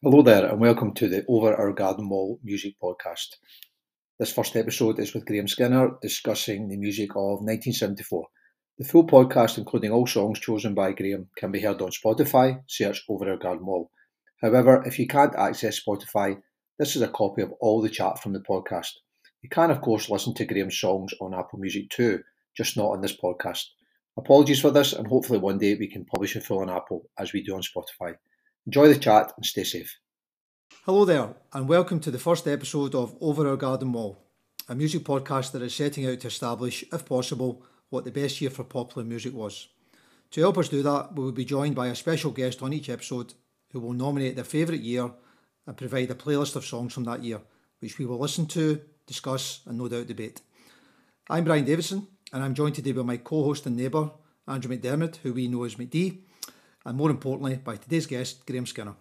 Hello there, and welcome to the Over Our Garden Wall music podcast. This first episode is with Grahame Skinner discussing the music of 1974. The full podcast, including all songs chosen by Grahame, can be heard on Spotify. Search Over Our Garden Wall. However, if you can't access Spotify, this is a copy of all the chat from the podcast. You can, of course, listen to Grahame's songs on Apple Music too, just not on this podcast. Apologies for this, and hopefully one day we can publish a full on Apple as we do on Spotify. Enjoy the chat and stay safe. Hello there, and welcome to the first episode of Over Our Garden Wall, a music podcast that is setting out to establish, if possible, what the best year for popular music was. To help us do that, we will be joined by a special guest on each episode who will nominate their favourite year and provide a playlist of songs from that year, which we will listen to, discuss, and no doubt debate. I'm Brian Davidson, and I'm joined today by my co host and neighbour, Andrew McDermott, who we know as McD and more importantly, by today's guest, Grahame Skinner.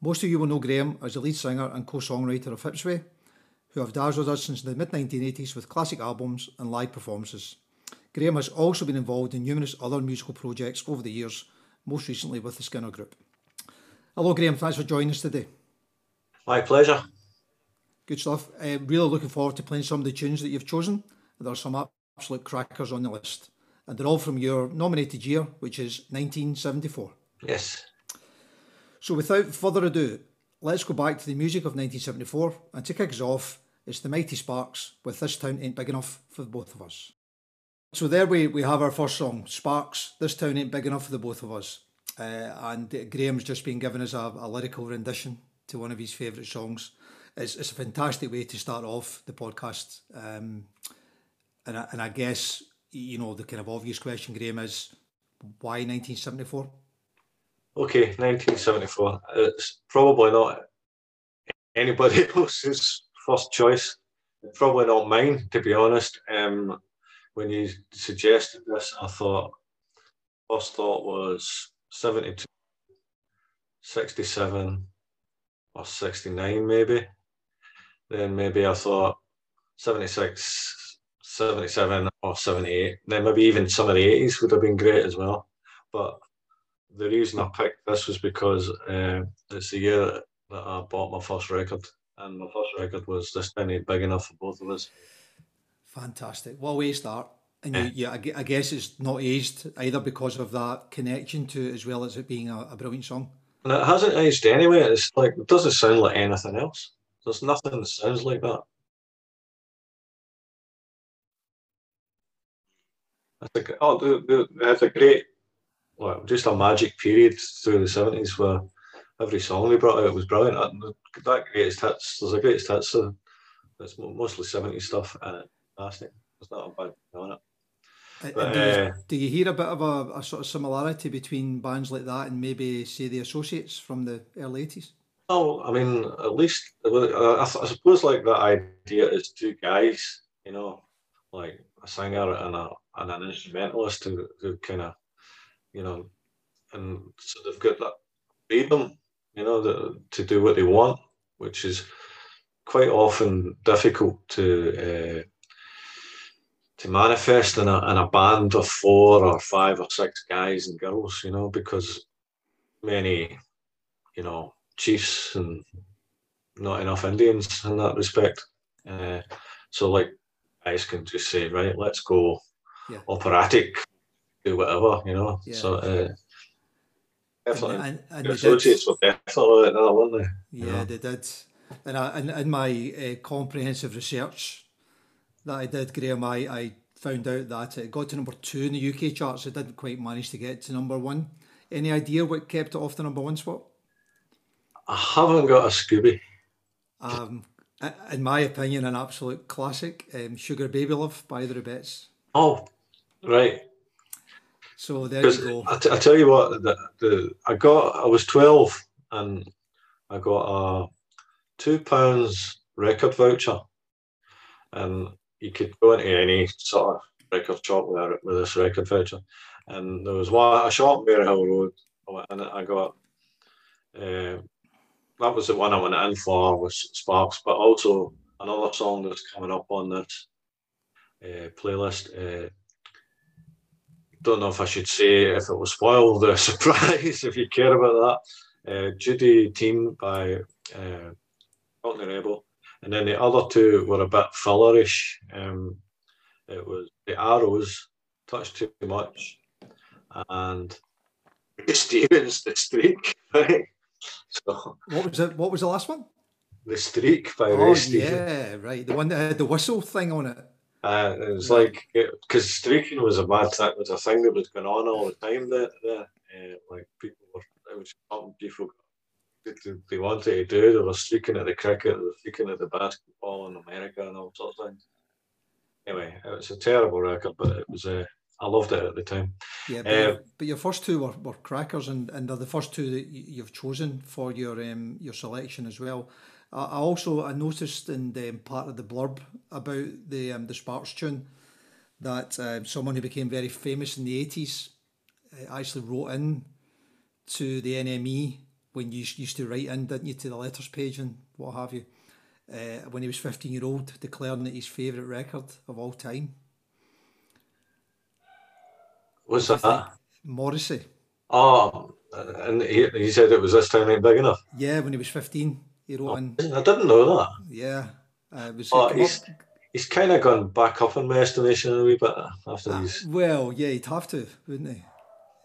Most of you will know Grahame as the lead singer and co songwriter of Hipsway, who have dazzled us since the mid 1980s with classic albums and live performances. Grahame has also been involved in numerous other musical projects over the years, most recently with the Skinner Group. Hello, Graham, thanks for joining us today. My pleasure. Good stuff. Uh, really looking forward to playing some of the tunes that you've chosen. There are some absolute crackers on the list and they're all from your nominated year, which is 1974. Yes. So without further ado, let's go back to the music of 1974, and to kick us off, it's the Mighty Sparks with This Town Ain't Big Enough for the Both of Us. So there we, we have our first song, Sparks, This Town Ain't Big Enough for the Both of Us. Uh, and Grahame's just been given us a, a lyrical rendition to one of his favourite songs. It's, it's a fantastic way to start off the podcast. Um, and, I, and I guess you know, the kind of obvious question, Grahame, is why 1974? Okay, 1974. It's probably not anybody else's first choice. Probably not mine, to be honest. Um, when you suggested this, I thought, first thought was 72, 67, or 69 maybe. Then maybe I thought 76, 77 or 78. Then maybe even some of the 80s would have been great as well. But the reason I picked this was because uh, it's the year that I bought my first record. And my first record was This Ain't Big Enough for both of us. Fantastic. What way to start? And yeah. You, you, I guess it's not aged either because of that connection to it as well as it being a, a brilliant song. And it hasn't aged anyway. It's like, it doesn't sound like anything else. There's nothing that sounds like that. It's a, oh, had a great, well, just a magic period through the seventies where every song they brought out was brilliant. That greatest hits, there's a greatest hits. So it's mostly seventies stuff, and fantastic. There's not a bad on it. But, do, you, uh, do, you, hear a bit of a, a, sort of similarity between bands like that and maybe say the Associates from the early eighties? Oh, I mean, at least I, I, suppose like that idea is two guys, you know, like a singer and a and an instrumentalist who, who kind of, you know, and so they've got that freedom, you know, the, to do what they want, which is quite often difficult to uh, to manifest in a, in a band of four or five or six guys and girls, you know, because many, you know, chiefs and not enough Indians in that respect. Uh, so like guys can just say, right, let's go yeah. operatic, do whatever, you know. Yeah. So uh, definitely, and, and, and associates were definitely like that, weren't? Yeah, you know? they did. And I, in, in my uh, comprehensive research that I did, Grahame, I, I found out that it got to number two in the UK charts. It didn't quite manage to get to number one. Any idea what kept it off the number one spot? I haven't got a Scooby. Um, in my opinion, an absolute classic, um, Sugar Baby Love by the Rubettes. Oh, Right. So there you go. I, t- I tell you what, the, the I got I was twelve and I got a two pounds record voucher, and you could go into any sort of record shop with, a, with this record voucher, and there was one a shop near Maryhill Road, and I got. Uh, that was the one I went in for was Sparks, but also another song that's coming up on this uh, playlist. Uh, don't know if I should say if it will spoil the surprise if you care about that. uh, Judy Teen by uh, Cockney Rebel, and then the other two were a bit fillerish. Um, it was the Arrows, Touch Too Much, and Stevens, The Streak. Right? So, what was it? What was the last one? The Streak by oh, Ray Stevens. Yeah, right. The one that had the whistle thing on it. Uh, it was like because streaking was a mad thing, was a thing that was going on all the time. That, that uh, like people were, it was something people they wanted to do. They were streaking at the cricket, they were streaking at the basketball in America and all sorts of things. Anyway, it was a terrible record, but it was. Uh, I loved it at the time. Yeah, but, uh, your, but your first two were, were crackers, and, and they're the first two that you've chosen for your um, your selection as well. I also I noticed in the, um, part of the blurb about the um, the Sparks tune that um, someone who became very famous in the eighties uh, actually wrote in to the NME when you used to write in, didn't you, to the letters page and what have you, uh, when he was fifteen year old, declaring it his favourite record of all time. What's that? Morrissey. Oh, and he, he said it was this time ain't big enough. Yeah, when he was fifteen. He wrote oh, in. I didn't know that. Yeah. Uh, was oh, he's, he's kind of gone back up in my estimation a wee bit after uh, these. Well, yeah, he'd have to, wouldn't he?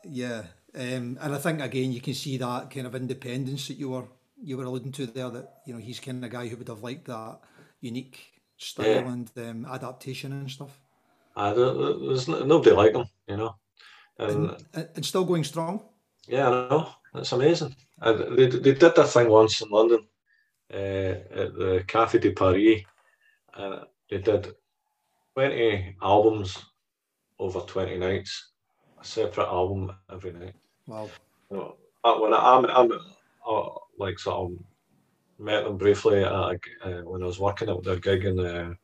Yeah. Um, and I think again you can see that kind of independence that you were you were alluding to there. That you know he's kind of a guy who would have liked that unique style yeah. and um, adaptation and stuff. Uh, there's nobody like him, you know. And, and, and still going strong. Yeah, I know. That's amazing. And they, they did that thing once in London uh, at the Café de Paris, and they did 20 albums over 20 nights, a separate album every night. Wow. Know, when I, am I'm, I'm uh, like sort of met them briefly at, uh, when I was working at their gig in the,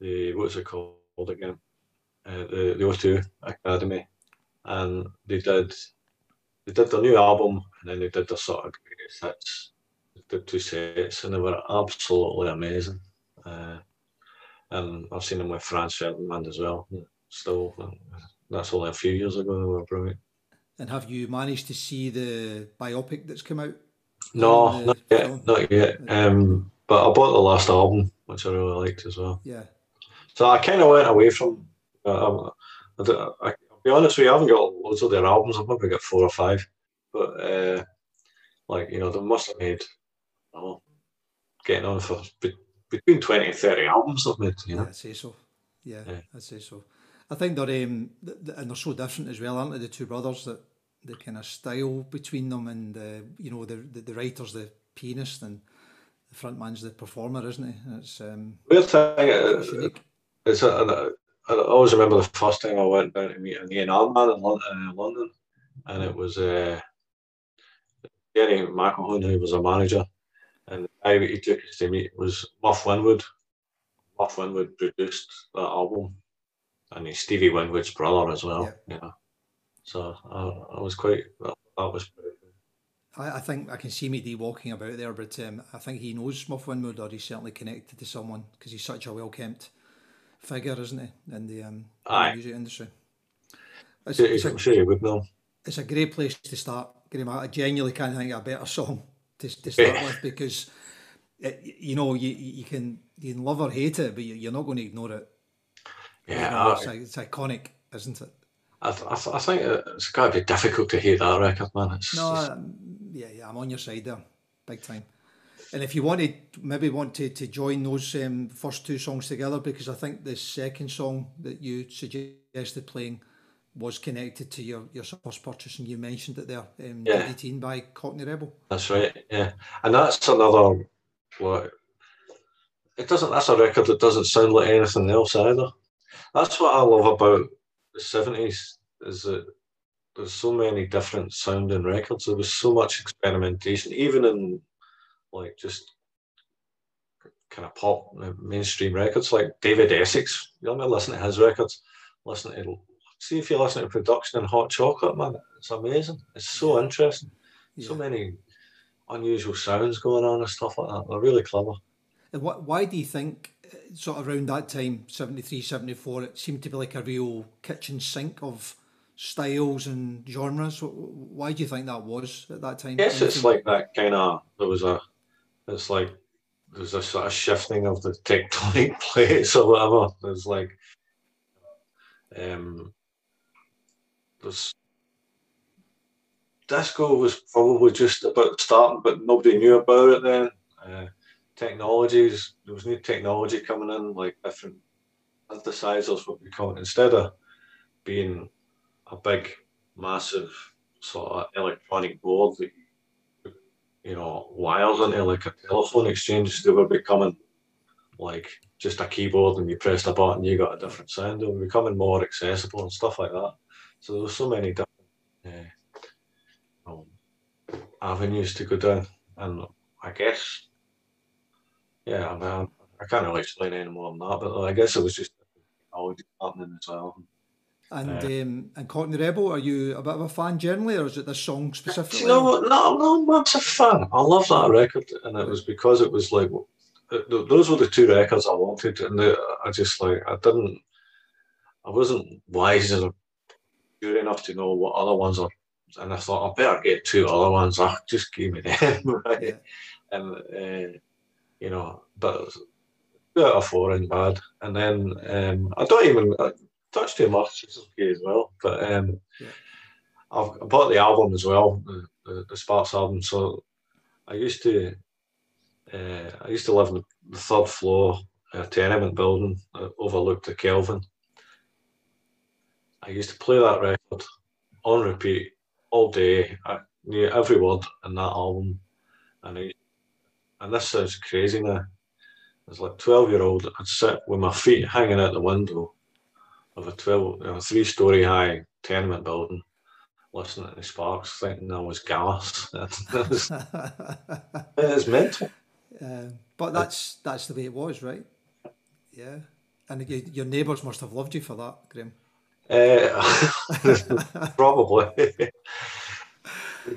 the what's it called again? Uh, the, the O2 Academy, and they did they did the new album and then they did the sort of greatest hits did two sets and they were absolutely amazing. Uh, and I've seen them with Franz Ferdinand as well. Still, that's only a few years ago. They were brilliant. And have you managed to see the biopic that's come out? No, not yet. Film? Not yet. Um, but I bought the last album, which I really liked as well. Yeah. So I kind of went away from. Uh, I, I, I, will be honest with you, I haven't got loads of their albums. I've maybe got four or five. But uh, like you know, they must have made know, getting on for between 20 and 30 albums I've made. You know? Yeah, I'd say so. Yeah, yeah, I'd say so. I think they're, um, and they're so different as well, aren't they, the two brothers, that the kind of style between them and, uh, you know, the, the, the writer's the pianist and the front man's the performer, isn't he? It's um, weird thing. It's, unique. It's a, I always remember the first time I went down to meet an A&R man in London, and it was uh, Gary McElhone, who was a manager, and the guy that he took us to meet was Muff Winwood. Muff Winwood produced that album, and he's Stevie Winwood's brother as well. Yeah. Know? So I, I was quite that, that was pretty I, I think I can see McD walking about there, but um, I think he knows Muff Winwood, or he's certainly connected to someone because he's such a well kept figure, isn't he, in the, um, in the music industry? It's, it's, I'm sure he would know. It's a great place to start. Grahame, I genuinely can't think of a better song to, to start with because it, you know you you can you can love or hate it, but you, are not going to ignore it. Yeah, you know, it's, it's, iconic, isn't it? I, I, I think it's got to be difficult to hate that record, man. It's, no, um, yeah, yeah, I'm on your side there, big time. And if you wanted, maybe want to, to join those um, first two songs together, because I think the second song that you suggested playing was connected to your, your first purchase, and you mentioned it there, um, yeah. Judy Teen by Cockney Rebel. That's right, yeah. And that's another, what, it doesn't, that's a record that doesn't sound like anything else either. That's what I love about the 70s, is that there's so many different sounding records. There was so much experimentation, even in like just kind of pop mainstream records like David Essex. You know, listen to his records, listen to see if you listen to production and Hot Chocolate, man, it's amazing. It's so interesting. Yeah. So many unusual sounds going on and stuff like that. They're really clever. And what, why do you think, uh, sort of around that time, 73, 74, it seemed to be like a real kitchen sink of styles and genres. Why do you think that was at that time? Yes, it's like that kind of. There was a. It's like there's a sort of shifting of the tectonic plates or whatever. There's like. Um. There's. Disco was probably just about starting, but nobody knew about it then. Uh, technologies, there was new technology coming in, like different synthesizers were becoming instead of being a big, massive sort of electronic board that you know wires into like a telephone exchange, they were becoming like just a keyboard and you pressed a button, you got a different sound. They were becoming more accessible and stuff like that. So there were so many different uh, um, avenues to go down, and I guess, yeah, I mean, I can't really explain any more than that, but I guess it was just technology happening as well. And uh, um, and Cockney Rebel, are you a bit of a fan generally, or is it this song specifically? No, no, no, I'm not a fan. I love that record, and it was because it was like those were the two records I wanted, and I just like I didn't, I wasn't wise enough, good enough to know what other ones are, and I thought I better get two other ones. I just give me them, right? Yeah. And uh, you know, but two out of four ain't bad. And then um, I don't even touch too much. It's okay as well. But um, yeah. I've bought the album as well, the, the, the Sparks album. So I used to uh, I used to live in the third floor a tenement building that overlooked the Kelvin. I used to play that record on repeat all day. I knew every word in that album, and I, and this sounds crazy now. As like twelve year old, I'd sit with my feet hanging out the window of a 12, a three story high tenement building, listening to the sparks, thinking I was gas. it's mental. Uh, but that's that's the way it was, right? Yeah. And you, your neighbours must have loved you for that, Grahame. Uh, probably.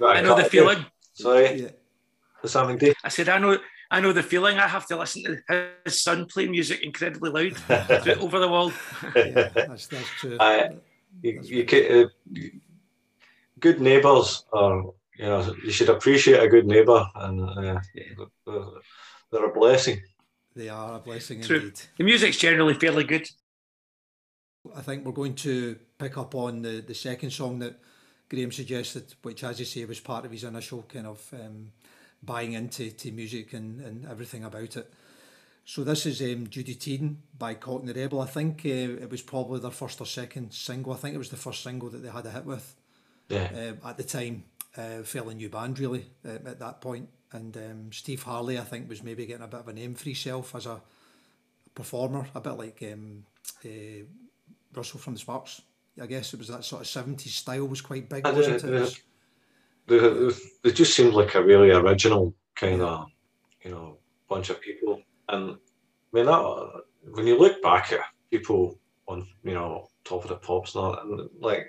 I know the feeling. Sorry. Yeah. Something I said I know I know the feeling. I have to listen to his son play music incredibly loud over the world. yeah, that's, that's true. I, you, you, uh, good neighbours are, you know, you should appreciate a good neighbour, and uh, they're, they're, a blessing. They are a blessing True. indeed. The music's generally fairly good. I think we're going to pick up on the, the second song that Grahame suggested, which, as you say, was part of his initial kind of um, buying into to music and, and everything about it. So this is um, Judy Teen by Cockney Rebel. I think uh, it was probably their first or second single. I think it was the first single that they had a hit with. Yeah. Uh, at the time, uh, fairly new band really uh, at that point. And um, Steve Harley, I think, was maybe getting a bit of a name for himself as a performer, a bit like um, uh, Russell from the Sparks. I guess it was that sort of 70s style was quite big, uh, wasn't it? they, they just seemed like a really original kind of, you know, bunch of people. And I mean, that, when you look back at people on, you know, top of the pops and all, and like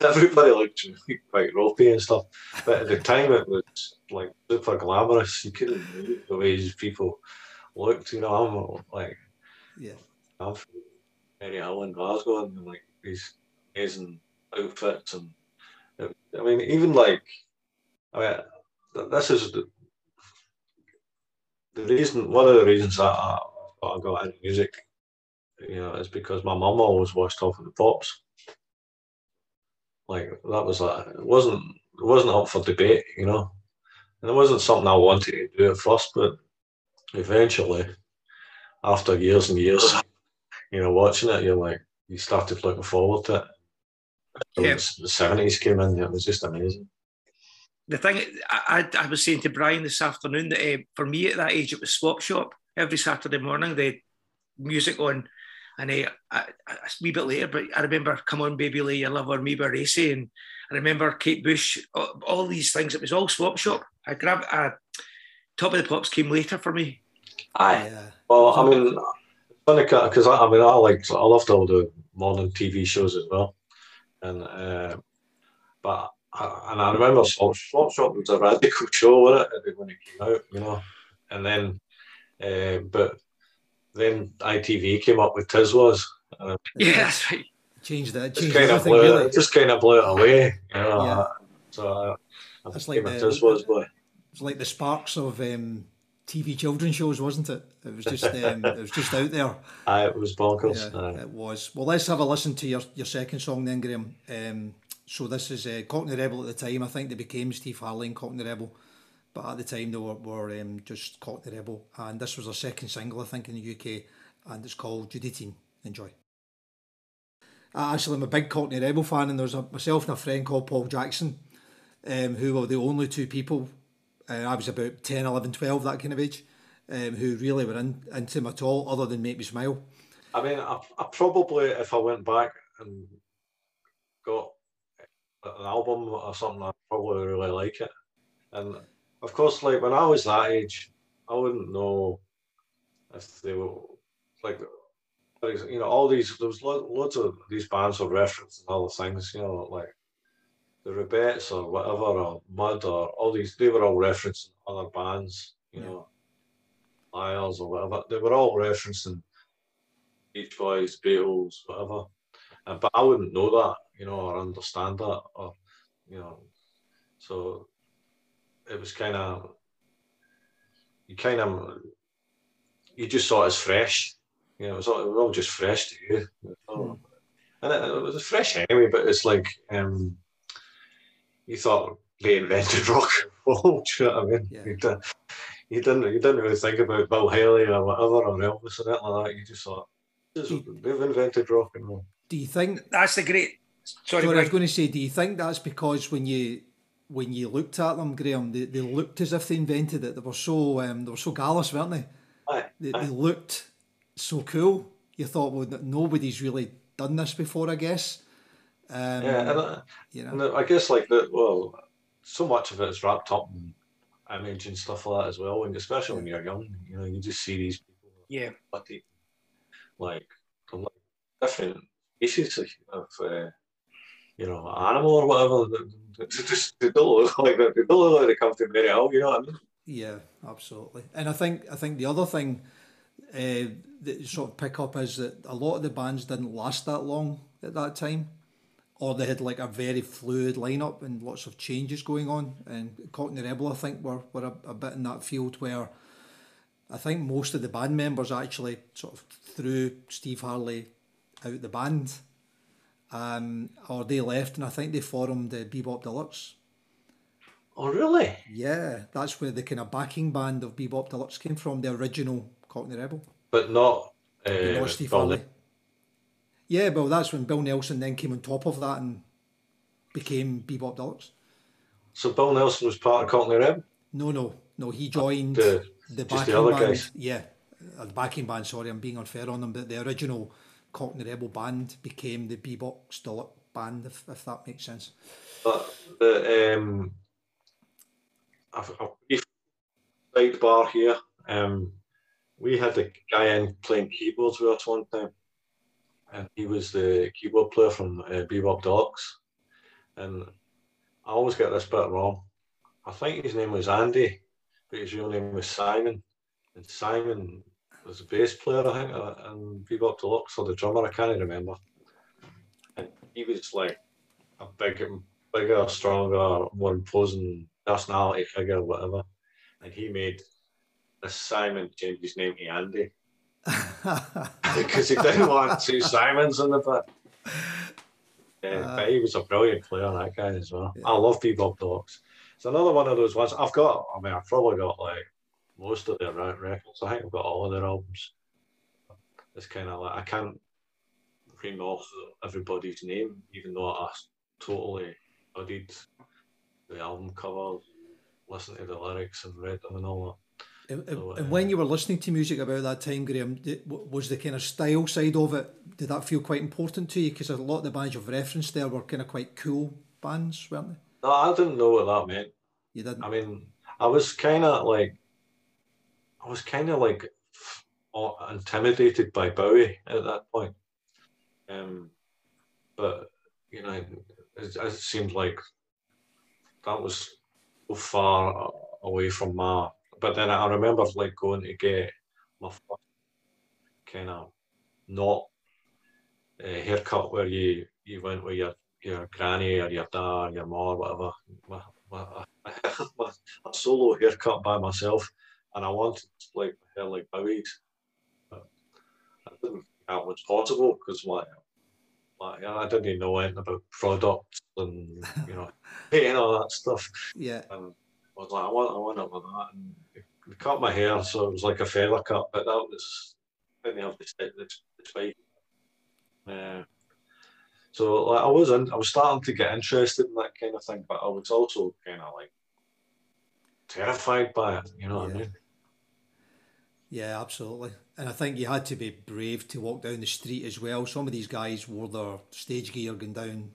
everybody looked quite ropey and stuff. But at the time, it was like super glamorous. You couldn't believe the way these people looked. You know, I'm like, yeah, I'm from Maryhill in Glasgow, and like these amazing outfits and I mean, even like, I mean, this is the, the reason. One of the reasons that I, I got into music, you know, is because my mum always watched Top of the Pops. Like that was like it wasn't it wasn't up for debate, you know, and it wasn't something I wanted to do at first, but eventually, after years and years, you know, watching it, you're like you started looking forward to it yeah. the seventies came in. It was just amazing. The thing I, I, was saying to Brian this afternoon that uh, for me at that age it was Swap Shop every Saturday morning. They music on, and uh, I, I, a wee bit later, but I remember "Come On Baby Lay Your Love on Me" by Racey, and I remember Kate Bush. All, all these things. It was all Swap Shop. I grabbed. Uh, Top of the Pops came later for me. Aye. Yeah. Well, I mean, funny because I, I mean I like I loved all the modern TV shows as well and uh, but and I remember Swap Shop was a radical show, wasn't it, when it came out, you know, and then uh, but then ITV came up with Tiswas. Uh, yeah, that's right. changed that. Just kind of blew really. it, just kind of blew it away. You know, yeah. So I. That's like the, just was boy. It's like the sparks of um, TV children's shows, wasn't it? It was just um, it was just out there. Aye, it was bonkers. Yeah, it was. Well, let's have a listen to your, your second song then, Grahame. Um, so this is uh, Cockney Rebel at the time. I think they became Steve Harley and Cockney Rebel, but at the time they were, were um, just Cockney Rebel. And this was their second single, I think, in the UK, and it's called Judy Teen. Enjoy. Uh, actually, I'm a big Cockney Rebel fan, and there's a, myself and a friend called Paul Jackson, um, who were the only two people. Uh, I was about 10, 11, 12, that kind of age, um, who really were in, into him at all, other than Make Me Smile. I mean, I, I probably, if I went back and got an album or something, I probably really like it. And of course, like when I was that age, I wouldn't know if they were like, you know, all these. There was loads of these bands were referencing other things, you know, like the Rubettes or whatever, or Mud or all these. They were all referencing other bands, you yeah. know, Liars or whatever. They were all referencing Beach Boys, Beatles, whatever. Uh, but I wouldn't know that you know, or understand that, or you know, so it was kind of you kind of you just saw it as fresh, you know, it was all, it was all just fresh to you, mm. and it, it, was fresh anyway. But it's like um, you thought they invented rock and roll. you know what I mean? Yeah. You, did, you didn't you didn't really think about Bill Haley or whatever or Elvis or anything like that. You just thought they've invented rock and roll. Do you think that's the great Sorry, Sorry I was going to say, do you think that's because when you when you looked at them, Grahame, they, they looked as if they invented it. They were so um, they were so gallus, weren't they? Aye, they, aye. they looked so cool. You thought, well, nobody's really done this before, I guess. Um, yeah, and, uh, you know. and I guess like that. Well, so much of it is wrapped up in image and stuff like that as well. And especially when you're young, you know, you just see these people. Yeah. Like, like different issues of. Uh, you know, animal or whatever. They, just they don't look like that. They don't look like they come to very ill. You know what I mean? Yeah, absolutely. And I think I think the other thing uh, that you sort of pick up is that a lot of the bands didn't last that long at that time, or they had like a very fluid lineup and lots of changes going on. And Cockney Rebel, I think, were were a, a bit in that field where. I think most of the band members actually sort of threw Steve Harley out the band um, or they left, and I think they formed the Bebop Deluxe. Oh, really? Yeah, that's where the kind of backing band of Bebop Deluxe came from, the original Cockney Rebel. But not, uh, not Steve Harley. Yeah, well, that's when Bill Nelson then came on top of that and became Bebop Deluxe. So Bill Nelson was part of Cockney Rebel? No, no, no. He joined the, the backing the band. Guys. Yeah, uh, the backing band. Sorry, I'm being unfair on them, but the original Cockney Rebel band became the Bebop Deluxe band, if, if that makes sense. But the um, I've, I've sidebar here. Um, we had a guy in playing keyboards with us one time, and he was the keyboard player from uh, Bebop Deluxe. And I always get this bit wrong. I think his name was Andy, but his real name was Simon. And Simon was a bass player, I think, uh, and Bebop Deluxe, or the drummer, I can't remember. And he was like a big, bigger, stronger, more imposing personality figure, whatever. And he made this Simon change his name to Andy. because he didn't want two Simons in the bit. Yeah, uh, but he was a brilliant player, that guy as well. Yeah. I love Bebop Deluxe. It's another one of those ones. I've got, I mean, I've probably got like most of their records. I think I've got all of their albums. It's kind of like I can't ring off everybody's name, even though I totally studied the album covers, listened to the lyrics, and read them and all that. And, so, and uh, when you were listening to music about that time, Grahame, was the kind of style side of it? Did that feel quite important to you? Because a lot of the bands you've referenced there were kind of quite cool bands, weren't they? No, I didn't know what that meant. You didn't. I mean, I was kind of like I was kind of like intimidated by Bowie at that point. Um, but you know, it, it seemed like that was so far away from my. But then I remember like going to get my first kind of not uh, haircut where you you went with your your granny or your dad or your mom or whatever. My, my, my, a solo haircut by myself, and I wanted to like hair like Bowie's. But I didn't think that was possible because like, like I didn't even know anything about products and you know, and all that stuff. Yeah. I was like, I want, I want it with that. And they cut my hair, so it was like a feather cut, but that was didn't have the, the, the spike. Uh, so like I was in, I was starting to get interested in that kind of thing, but I was also kind of like terrified by it. You know what Yeah. I mean? Yeah, absolutely. And I think you had to be brave to walk down the street as well. Some of these guys wore their stage gear going down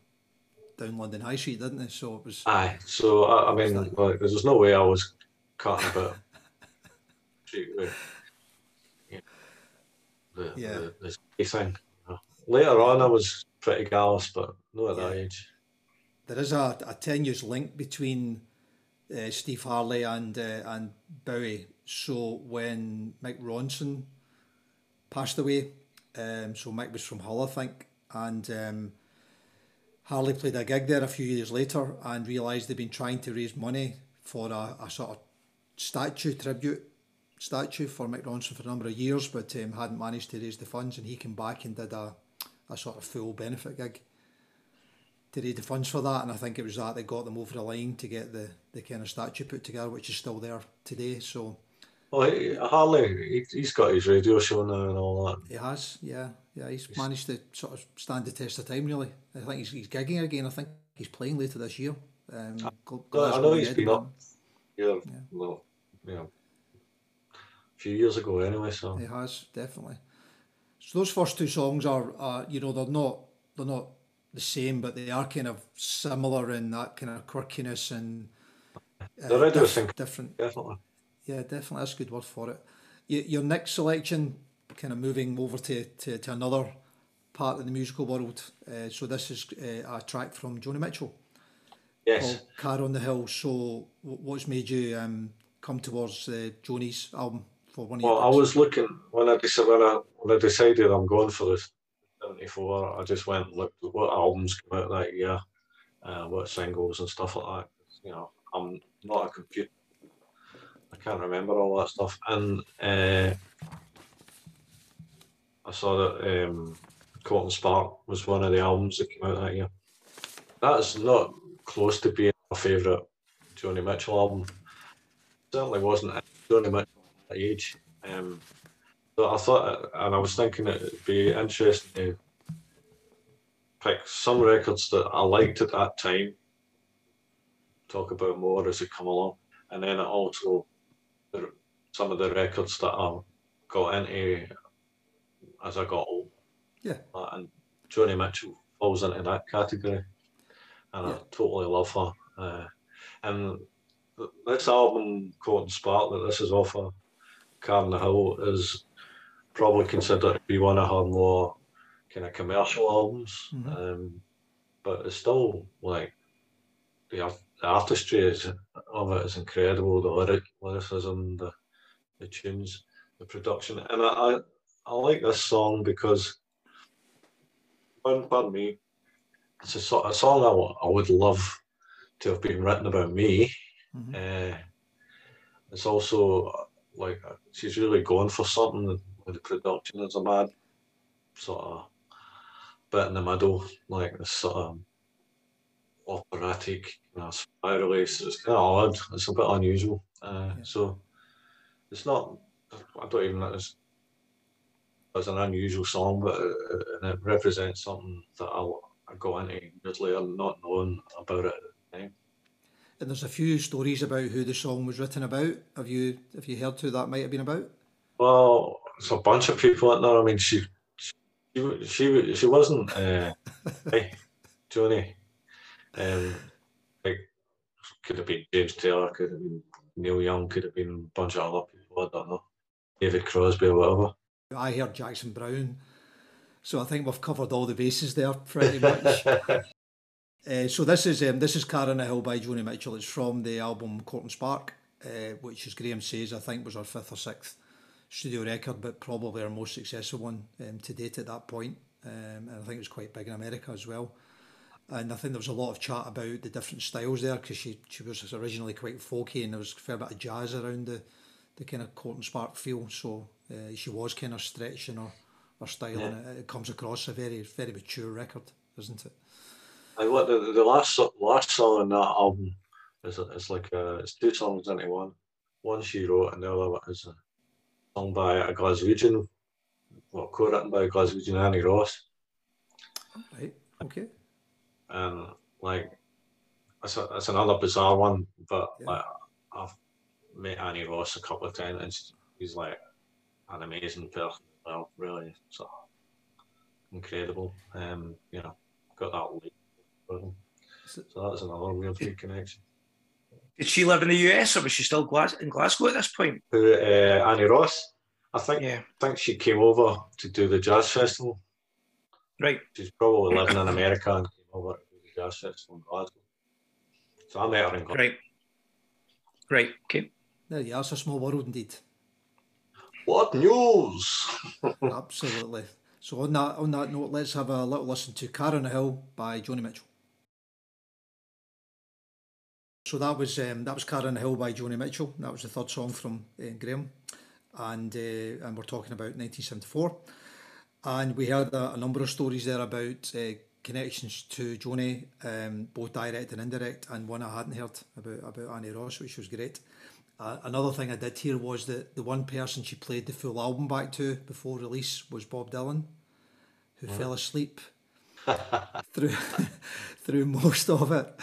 down London High Street, didn't they? So it was Aye. So I, I mean, like, there's no way I was cutting about street with you know, the, Yeah. the, the thing. Later on, I was pretty gallus, but not at that age. there is a, a tenuous link between uh, Steve Harley and uh, and Bowie. So when Mick Ronson passed away, um, so Mick was from Hull, I think, and um, Harley played a gig there a few years later and realised they'd been trying to raise money for a, a sort of statue tribute statue for Mick Ronson for a number of years, but um, hadn't managed to raise the funds, and he came back and did a, a sort of full benefit gig to raise the funds for that, and I think it was that that got them over the line to get the, the kind of statue put together, which is still there today. So Well, Harley, he, he's got his radio show now and all that. he has, yeah, yeah, he's managed to sort of stand the test of time. Really, I think he's, he's gigging again. I think he's playing later this year. Um, I know he's been up here, well, you know, a few years ago anyway. So He has definitely. So those first two songs are, uh, you know, they're not they're not the same, but they are kind of similar in that kind of quirkiness and uh, The radio diff- different. definitely. Yeah, definitely. That's a good word for it. Your, your next selection, kind of moving over to, to, to another part of the musical world. Uh, so this is uh, a track from Joni Mitchell Yes. Car on the Hill. So what's made you um, come towards uh, Joni's album for one of Well, I was looking when I decided when I, when I decided I'm going for this '74. I just went and looked at what albums came out that year, uh, what singles and stuff like that. You know, I'm not a computer. I can't remember all that stuff. And uh, I saw that um, Court and Spark was one of the albums that came out that year. That's not close to being my favourite Joni Mitchell album. Certainly wasn't Joni Mitchell at that age. Um, so I thought, and I was thinking it'd be interesting to pick some records that I liked at that time, talk about more as they come along, and then also some of the records that I got into as I got old. Yeah. Uh, and Joni Mitchell falls into that category, and I totally love her. Uh, and this album, Caught Court and Spark, that this is off of, Car on the Hill, is probably considered to be one of her more kind of commercial albums. Mhm. Um, but it's still like the, art- the artistry is, of it is incredible. The lyric, lyricism, the the tunes, the production, and I I, I like this song because one pardon me, it's a, so- a song I would love to have been written about me. Mhm. Uh, it's also uh, like uh, she's really going for something with the production. There's a mad sort of bit in the middle, like this sort of operatic, you know, spirally. It's kind of odd. It's a bit unusual. Uh, Yeah. So it's not. I don't even know. It's, it's an unusual song, but it, it- and it represents something that I, I got into years later, not knowing about it at the time. And there's a few stories about who the song was written about. Have you have you heard who that might have been about? Well, it's a bunch of people in there. I mean, she, she, she, she wasn't. Uh, hey, Joni. Um, like, could have been James Taylor, could have been Neil Young, could have been a bunch of other people. I don't know, David Crosby or whatever. I heard Jackson Browne, so I think we've covered all the bases there pretty much. Uh, so this is um, this is Car on the Hill by Joni Mitchell. It's from the album Court and Spark, uh, which, as Grahame says, I think was our fifth or sixth studio record, but probably our most successful one um, to date at that point. um, and I think it was quite big in America as well. And I think there was a lot of chat about the different styles there because she, she was originally quite folky and there was a fair bit of jazz around the, the kind of Court and Spark feel. So uh, she was kind of stretching her, her style yeah. and it, it, comes across a very, very mature record, isn't it? And what the, the last last song on that album is it's like a, it's two songs into one. One she wrote and the other is a song by a Glaswegian, well, co-written by a Glaswegian Annie Ross. Right. Okay and like it's, a, it's another bizarre one, but yeah. like I've met Annie Ross a couple of times, and he's like an amazing person. Well, really, so incredible. Um, you know, got that for him. So that's another weird connection. Did she live in the US or was she still in Glasgow at this point? uh, Annie Ross. I think. Yeah. I think she came over to do the jazz festival. Right. She's probably living in America and came over to the jazz festival in Glasgow. So I'm there in Glasgow. Right. Right. Okay. There you are. It's a small world indeed. What news? Absolutely. So on that on that note, let's have a little listen to Car on Hill by Joni Mitchell. So that was um, that was Car on Hill by Joni Mitchell. That was the third song from uh, Grahame, and uh, and we're talking about 1974. And we heard a, a number of stories there about uh, connections to Joni, um, both direct and indirect, and one I hadn't heard about about Annie Ross, which was great. Uh, another thing I did hear was that the one person she played the full album back to before release was Bob Dylan, who fell asleep through through most of it,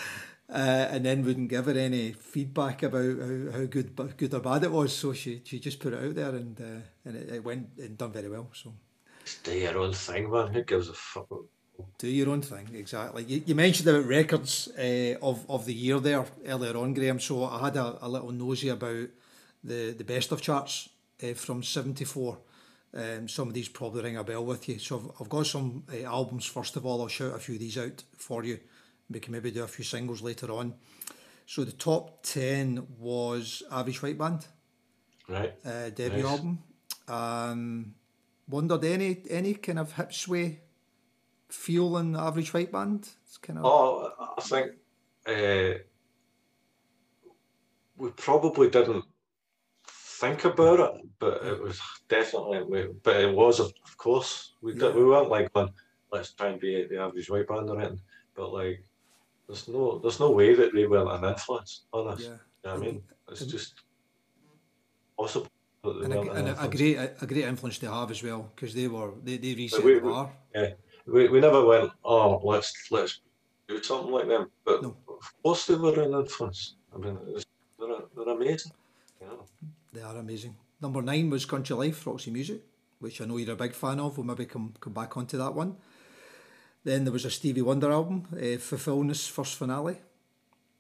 uh, and then wouldn't give her any feedback about how, how good good or bad it was. So she she just put it out there, and uh, and it, it went and done very well. So. Do your own thing, man. Who gives a fuck? Do your own thing, exactly. You, you mentioned about records uh, of, of the year there earlier on, Grahame. So I had a, a little nosy about the, the best of charts uh, from 74. Um, some of these probably ring a bell with you. So I've, I've got some uh, albums, first of all. I'll shout a few of these out for you. We can maybe do a few singles later on. So the top 10 was Average White Band. Right. Uh, debut nice. album. Um, wondered any any kind of Hipsway feel in the average white band? It's kind of. Oh, I think uh, we probably didn't think about it, but it was definitely. But it was, of course, we yeah. did, we weren't like, let's try and be the average white band or anything. But like, there's no there's no way that they weren't an influence on us. Yeah. You know what I mean? It's just possible. And, a, and a, a, great a great influence to have as well because they were they, they reset we, the bar. Yeah, we, we never went, oh, let's let's do something like them. But no. of course they were an influence. I mean, they're, they're amazing. You know. They are amazing. Number nine was Country Life, Roxy Music, which I know you're a big fan of. We'll maybe come, come back onto that one. Then there was a Stevie Wonder album, uh, Fulfillness First Finale.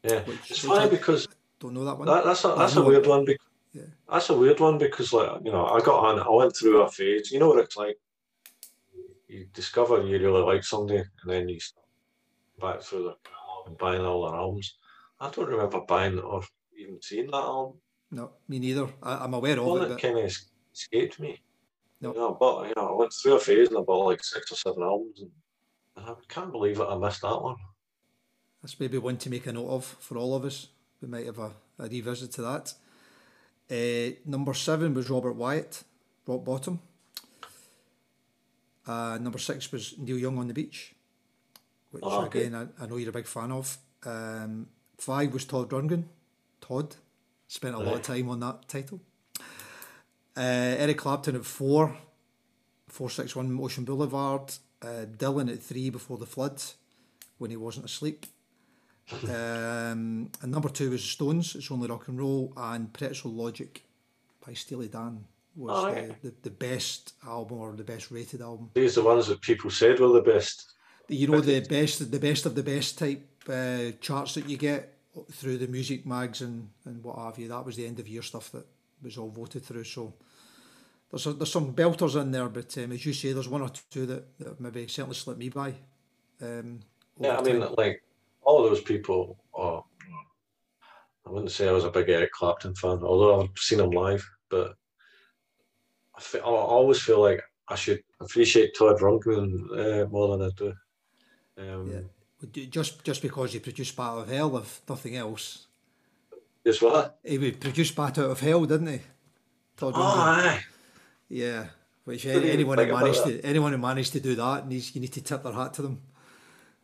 Yeah, which, it's funny because don't know that one. That, that's a, that's a weird one. Because, yeah. That's a weird one because, like, you know, I got on, I went through a phase. You know what it's like you discover you really like somebody, and then you start back through the and buying all their albums. I don't remember buying or even seeing that album. No, me neither. I, am aware of well, it. It kind of escaped me. No, but you know, I went through a phase and I bought like six or seven albums, and I can't believe it. I missed that one. That's maybe one to make a note of for all of us. We might have a, a revisit to that. Uh, number seven was Robert Wyatt, Rock Bottom. Uh, number six was Neil Young on the Beach, which oh, okay. again I, I, know you're a big fan of. Um, five was Todd Rundgren. Todd spent a right. lot of time on that title. Uh, Eric Clapton at four, four six one Ocean Boulevard. Uh, Dylan at three before the flood, when he wasn't asleep. um, and number two was Stones. It's only rock and roll and Pretzel Logic by Steely Dan was oh, right. the, the, the, best album or the best rated album. These are the ones that people said were the best. You know the best, the best of the best type uh, charts that you get through the music mags and, and what have you. That was the end of year stuff that was all voted through. So there's a, there's some belters in there, but um, as you say, there's one or two that, that maybe certainly slipped me by. Um, yeah, I mean, time. like all those people. Oh, I wouldn't say I was a big Eric Clapton fan, although I've seen him live, but I, feel, I always feel like I should appreciate Todd Rundgren uh, more than I do. Um, yeah. Just just because he produced Bat Out of Hell, if nothing else. Just what? He would produce Bat Out of Hell, didn't he? Todd oh, aye. Yeah. Which anyone who managed to anyone who managed to do that needs you need to tip their hat to them.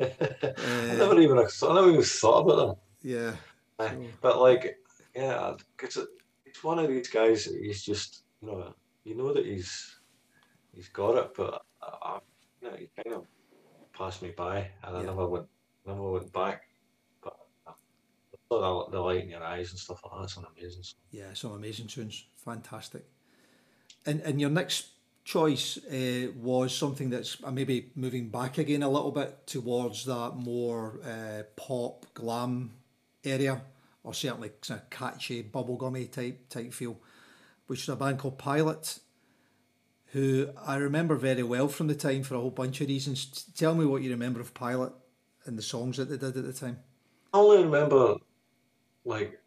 uh, I never even I never even thought about that. Yeah. Uh, but like, yeah, it's it's one of these guys. He's just you know you know that he's he's got it, but I, you know, he kind of passed me by, and I never went never went back. But I saw the, light in your eyes and stuff like that. It's an amazing. Song. Yeah, some amazing tunes, fantastic. And and your next choice uh, was something that's uh, maybe moving back again a little bit towards that more uh, pop glam area, or certainly kind of catchy bubblegummy type type feel, which is a band called Pilot, who I remember very well from the time for a whole bunch of reasons. Tell me what you remember of Pilot and the songs that they did at the time. I only remember like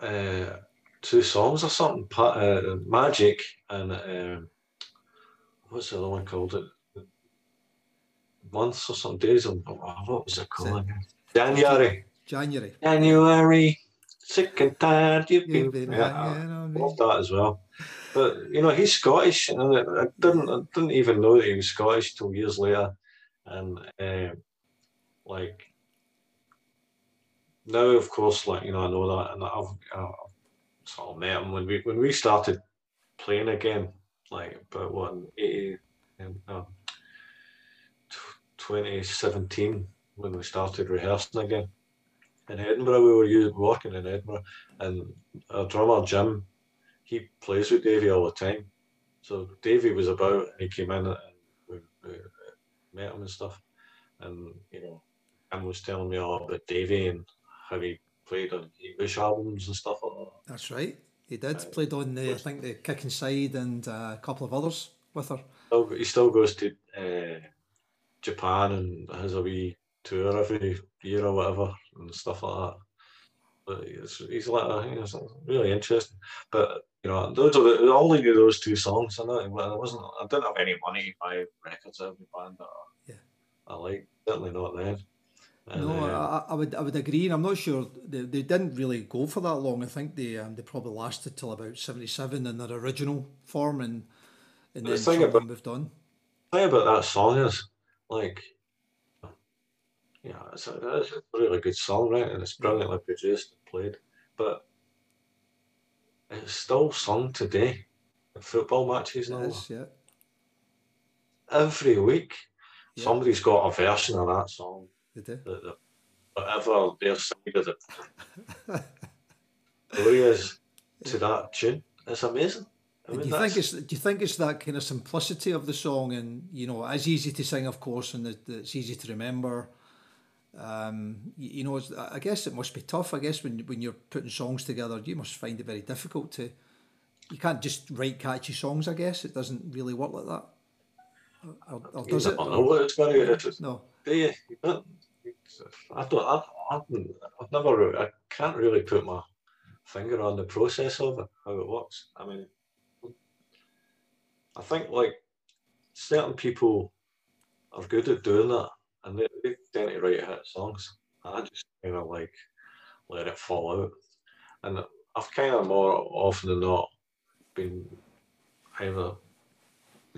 uh, two songs or something, uh, Magic and. Um, what's the other one called? It months or some days. Of, what was it called? January. January. January. Sick and tired. You've been. been yeah, I love that as well. But you know he's Scottish, and I, didn't I didn't even know that he was Scottish till years later, and uh, like now of course like you know I know that, and I've, I've sort of met him when we when we started playing again like about what 80, um, 2017 when we started rehearsing again. In Edinburgh, we were working in Edinburgh, and our drummer Jim, he plays with Davey all the time. So Davey was about, and he came in and we, we met him and stuff. And you know, Jim was telling me all about Davey and how he played on English albums and stuff like that. That's right. He did. Uh, Played on the, I think, the Kick Inside and uh, a couple of others with her. He still goes to uh, Japan and has a wee tour every year or whatever and stuff like that. But he's, he's like, he's really interesting. But you know, those are the, I only knew those two songs. I know I wasn't, I didn't have any money to buy records of every band that yeah. I like. Certainly not then. And, no, uh, I, I, would I would agree, and I'm not sure they, they didn't really go for that long. I think they um, they probably lasted till about seventy seven in their original form, and and then the about, moved on. The thing about that song is, like, yeah, it's a, it's a really good song, right? And it's brilliantly produced and played, but it's still sung today in football matches now. yeah. Every week, yeah. somebody's got a version of that song they do. The, whatever their side of the is to that tune, it's amazing. I mean, do you think it's do you think it's that kind of simplicity of the song, and you know, it's easy to sing, of course, and it's easy to remember. Um, you, you know, I guess it must be tough. I guess when when you're putting songs together, you must find it very difficult to. You can't just write catchy songs. I guess it doesn't really work like that. Or, or does it? know it's to. No. Do you? I don't. I've, I've never. I can't really put my finger on the process of it, how it works. I mean, I think like certain people are good at doing that, and they, they tend to write hit songs. I just kind of like let it fall out, and I've kind of more often than not been either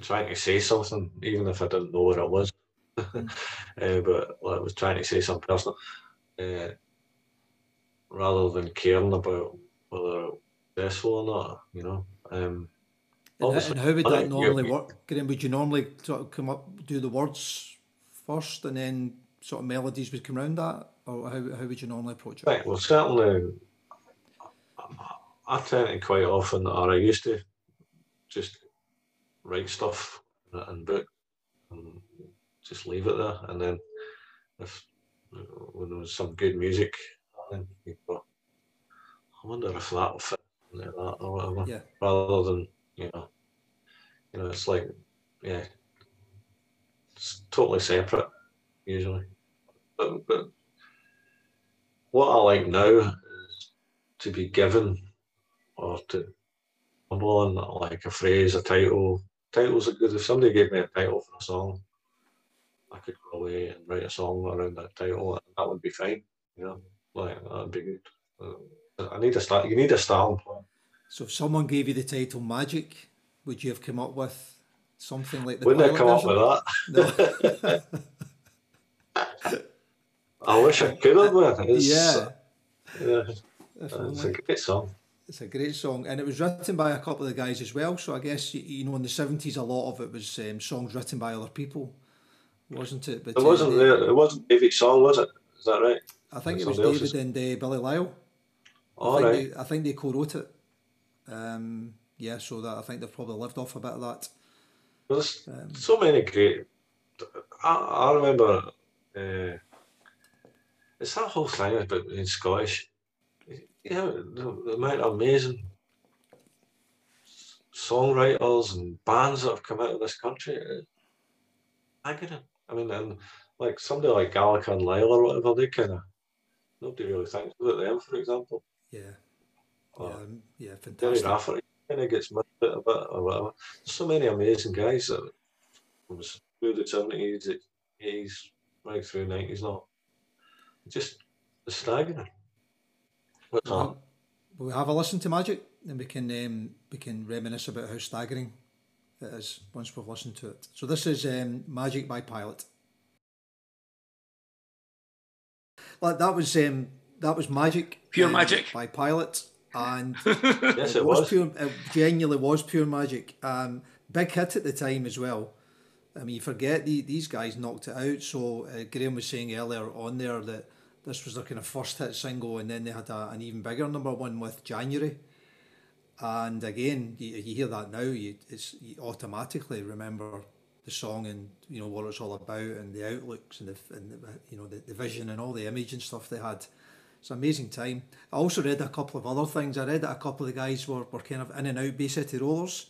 trying to say something, even if I didn't know what it was uh, but I was trying to say something personal, uh, rather than caring about whether it's successful or not, you know. Um, and, and, how would that normally work? Grahame, would you normally sort of come up, do the words first, and then sort of melodies would come around that, or how, how would you normally approach it? Right, well, certainly, I tend to quite often, or I used to, just write stuff and book and just leave it there. And then if when there was some good music, then you go, I wonder if that will fit like that or whatever. Yeah. Rather than you know, you know, it's like yeah, it's totally separate usually. But, but what I like now is to be given or to come on like a phrase, a title, titles are good. If somebody gave me a title for a song, I could go away and write a song around that title, and that would be fine. You know, like that'd be good. Uh, I need a start. You need a starting point. So if someone gave you the title Magic, would you have come up with something like the? Wouldn't I come version? up with that? No. I wish I could have. Man. It's, yeah. yeah. It's a great song. It's a great song, and it was written by a couple of the guys as well. So I guess you, you know in the seventies, a lot of it was um, songs written by other people, wasn't it? But It uh, wasn't they- there. It wasn't David's song, was it? Is that right? I think it was David else's. and uh, Billy Lyall. I All think right. they, I think they co-wrote it. Um, yeah, so that I think they've probably lived off a bit of that. There's Um, so many great. I, I remember. Uh, it's that whole thing about being Scottish. Yeah, the, the amount of amazing songwriters and bands that have come out of this country. I get it. I mean, and like somebody like Gallagher and Lyle or whatever, they kind of nobody really thinks about them, for example. Yeah, Or yeah, um, yeah, Gerry fantastic. Rafferty kind of gets missed out a bit or whatever. There's so many amazing guys that was through the seventies, eighties, right through nineties now. Just staggering. What's? Well, Will we have a listen to Magic, and we can um, we can reminisce about how staggering it is once we've listened to it. So this is um, Magic by Pilot. Like that was um, that was Magic, Pure um, Magic. by Pilot, and Yes, it was. pure. It genuinely was pure magic. Um, big hit at the time as well. I mean, you forget the, these guys knocked it out. So uh, Grahame was saying earlier on there that this was their kind of first hit single, and then they had a, an even bigger number one with January. And again, you, you hear that now, you, it's, you automatically remember the song and you know what it's all about, and the outlooks and the, and the you know the, the vision and all the image and stuff they had. It's an amazing time. I also read a couple of other things. I read that a couple of the guys were, were kind of in and out Bay City Rollers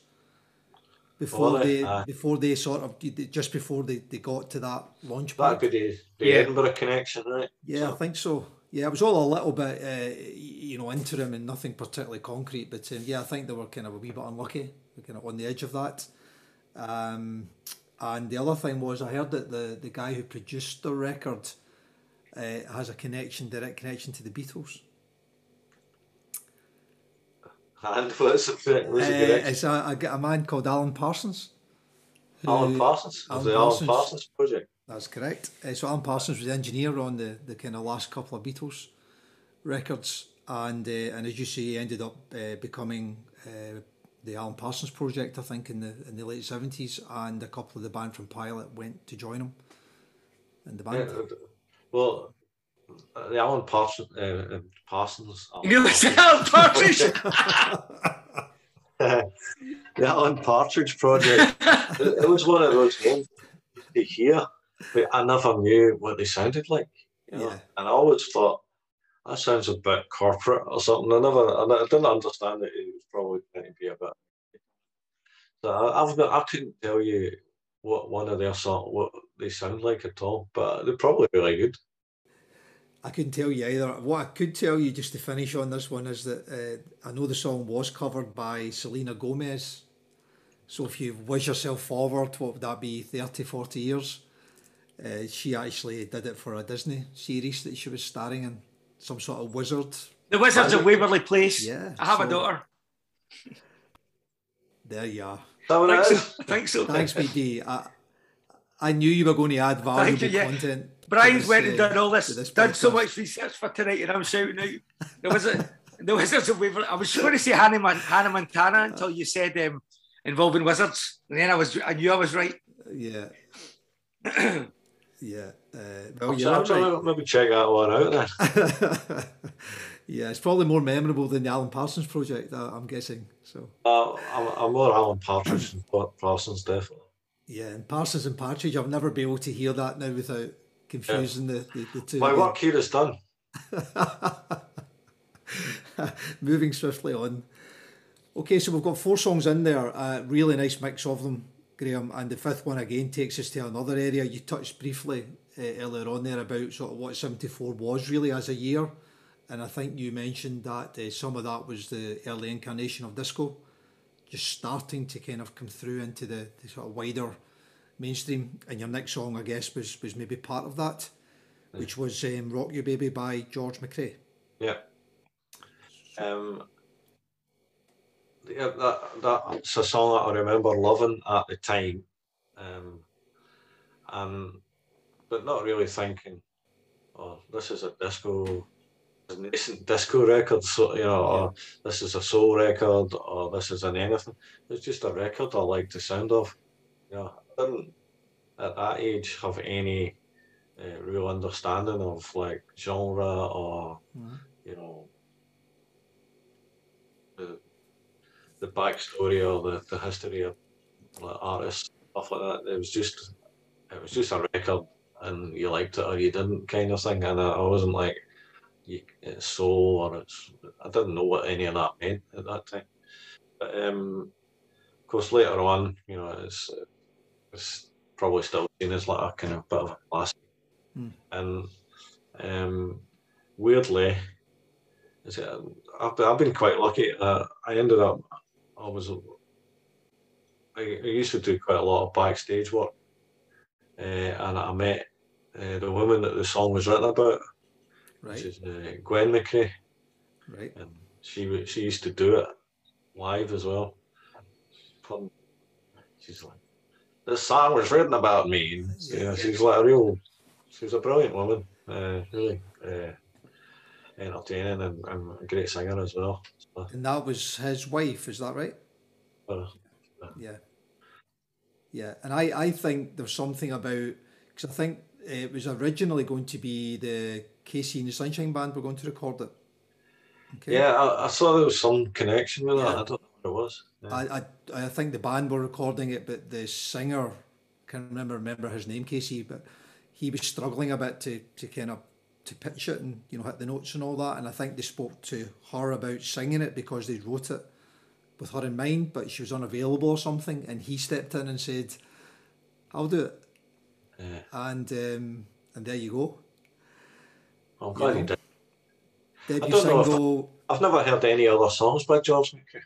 before Were they? they Aye. before they sort of just before they, they got to that launch That'd pad. be the, the Yeah. Edinburgh connection, right? Yeah, I think so. Yeah, it was all a little bit, uh, you know, interim and nothing particularly concrete. But um, yeah, I think they were kind of a wee bit unlucky, They're kind of on the edge of that. Um, and the other thing was, I heard that the the guy who produced the record uh, has a connection, direct connection to the Beatles. And what's? What's Uh, the connection? it's a, a, a man called Alan Parsons. who- Alan Parsons. Alan the Parsons. Alan Parsons project. That's correct. Uh, so Alan Parsons was the engineer on the, the kind of last couple of Beatles records, and uh, and as you say, he ended up uh, becoming uh, the Alan Parsons project, I think, in the in the late seventies, and a couple of the band from Pilot went to join him in the band. uh, well, uh, the Alan Parsons. Uh, uh, Parsons. You nearly said Alan Partridge. the Alan Partridge project. it, it was one of those names to hear, but I never knew what they sounded like. You know? Yeah. And I always thought that sounds a bit corporate or something. I never, I, I didn't understand that it was probably going to be a bit. So I, I've got, I couldn't tell you what one of their song, what they sound like at all, but they're probably really good. I couldn't tell you either. What I could tell you just to finish on this one is that uh, I know the song was covered by Selena Gomez. So if you wish yourself forward, what would that be, 30, 40 years? Uh, she actually did it for a Disney series that she was starring in, some sort of wizard. the Wizards of Waverly Place. Yeah, I have so- a daughter. There you are. Is that what I it think is? so. I so. Thanks, BD. I, I knew you were going to add valuable you, yeah. content. Brian's this, went and done all to this, done so much research for tonight, and I'm shouting out. There was a there was a Waverly. I was going to say Hannah, Mon- Hannah Montana until you said um, involving wizards, and then I was I knew I was right. Yeah. yeah. Uh, well, I'm you're sorry, right. I'll maybe check that one out then. yeah, it's probably more memorable than the Alan Parsons project, uh, I'm guessing. So, Uh, I'm, I'm more Alan Partridge than Pa- Parsons, definitely. Yeah, and Parsons and Partridge, I'll never be able to hear that now without confusing the, the, the two. My again. work here is done. Moving swiftly on. Okay, so we've got four songs in there, a really nice mix of them, Grahame, and the fifth one again takes us to another area. You touched briefly uh, earlier on there about sort of what 74 was really as a year, and I think you mentioned that uh, some of that was the early incarnation of disco just starting to kind of come through into the, the sort of wider mainstream. And your next song, I guess, was was maybe part of that, which was um, "Rock Your Baby" by George McCrae. Yeah. Um, yeah, that that's a song that I remember loving at the time, um, and but not really thinking, oh, this is a disco, nascent disco record, so you know, or this is a soul record, or this is an anything. It's just a record I like the sound of. You know, I didn't at that age have any uh, real understanding of like genre or Mhm. you know the the backstory or the, the history of like, artists stuff like that. It was just it was just a record and you liked it or you didn't kind of thing. And I, I wasn't like you, it's soul or it's I didn't know what any of that meant at that time. But um, of course later on, you know, it's it's probably still seen as like a kind of bit of a classic. Hmm. And um, weirdly, is it, I've, been- I've been quite lucky. Uh, I ended up, I was, I, I used to do quite a lot of backstage work, uh, and I met uh, the woman that the song was written about, which is uh, Gwen McCrae, right. and she she used to do it live as well. Fun. She's like, this song was written about me. You know, she's like a real, she's a brilliant woman, uh, really uh, entertaining and, and a great singer as well. So, And that was his wife, is that right? uh, Yeah. Yeah, and I, I think there's something about because I think it was originally going to be the KC and the Sunshine Band were going to record it. Okay. yeah, I, I saw there was some connection with that. I don't know what it was. Yeah. I, I I think the band were recording it, but the singer can't remember remember his name, Casey, but he was struggling a bit to, to kind of to pitch it and you know hit the notes and all that. And I think they spoke to her about singing it because they wrote it with her in mind, but she was unavailable or something. And he stepped in and said, "I'll do it." Yeah. And um, and there you go. I'm glad know. he did. Debut don't know if- single. I've never heard any other songs by George McCrae.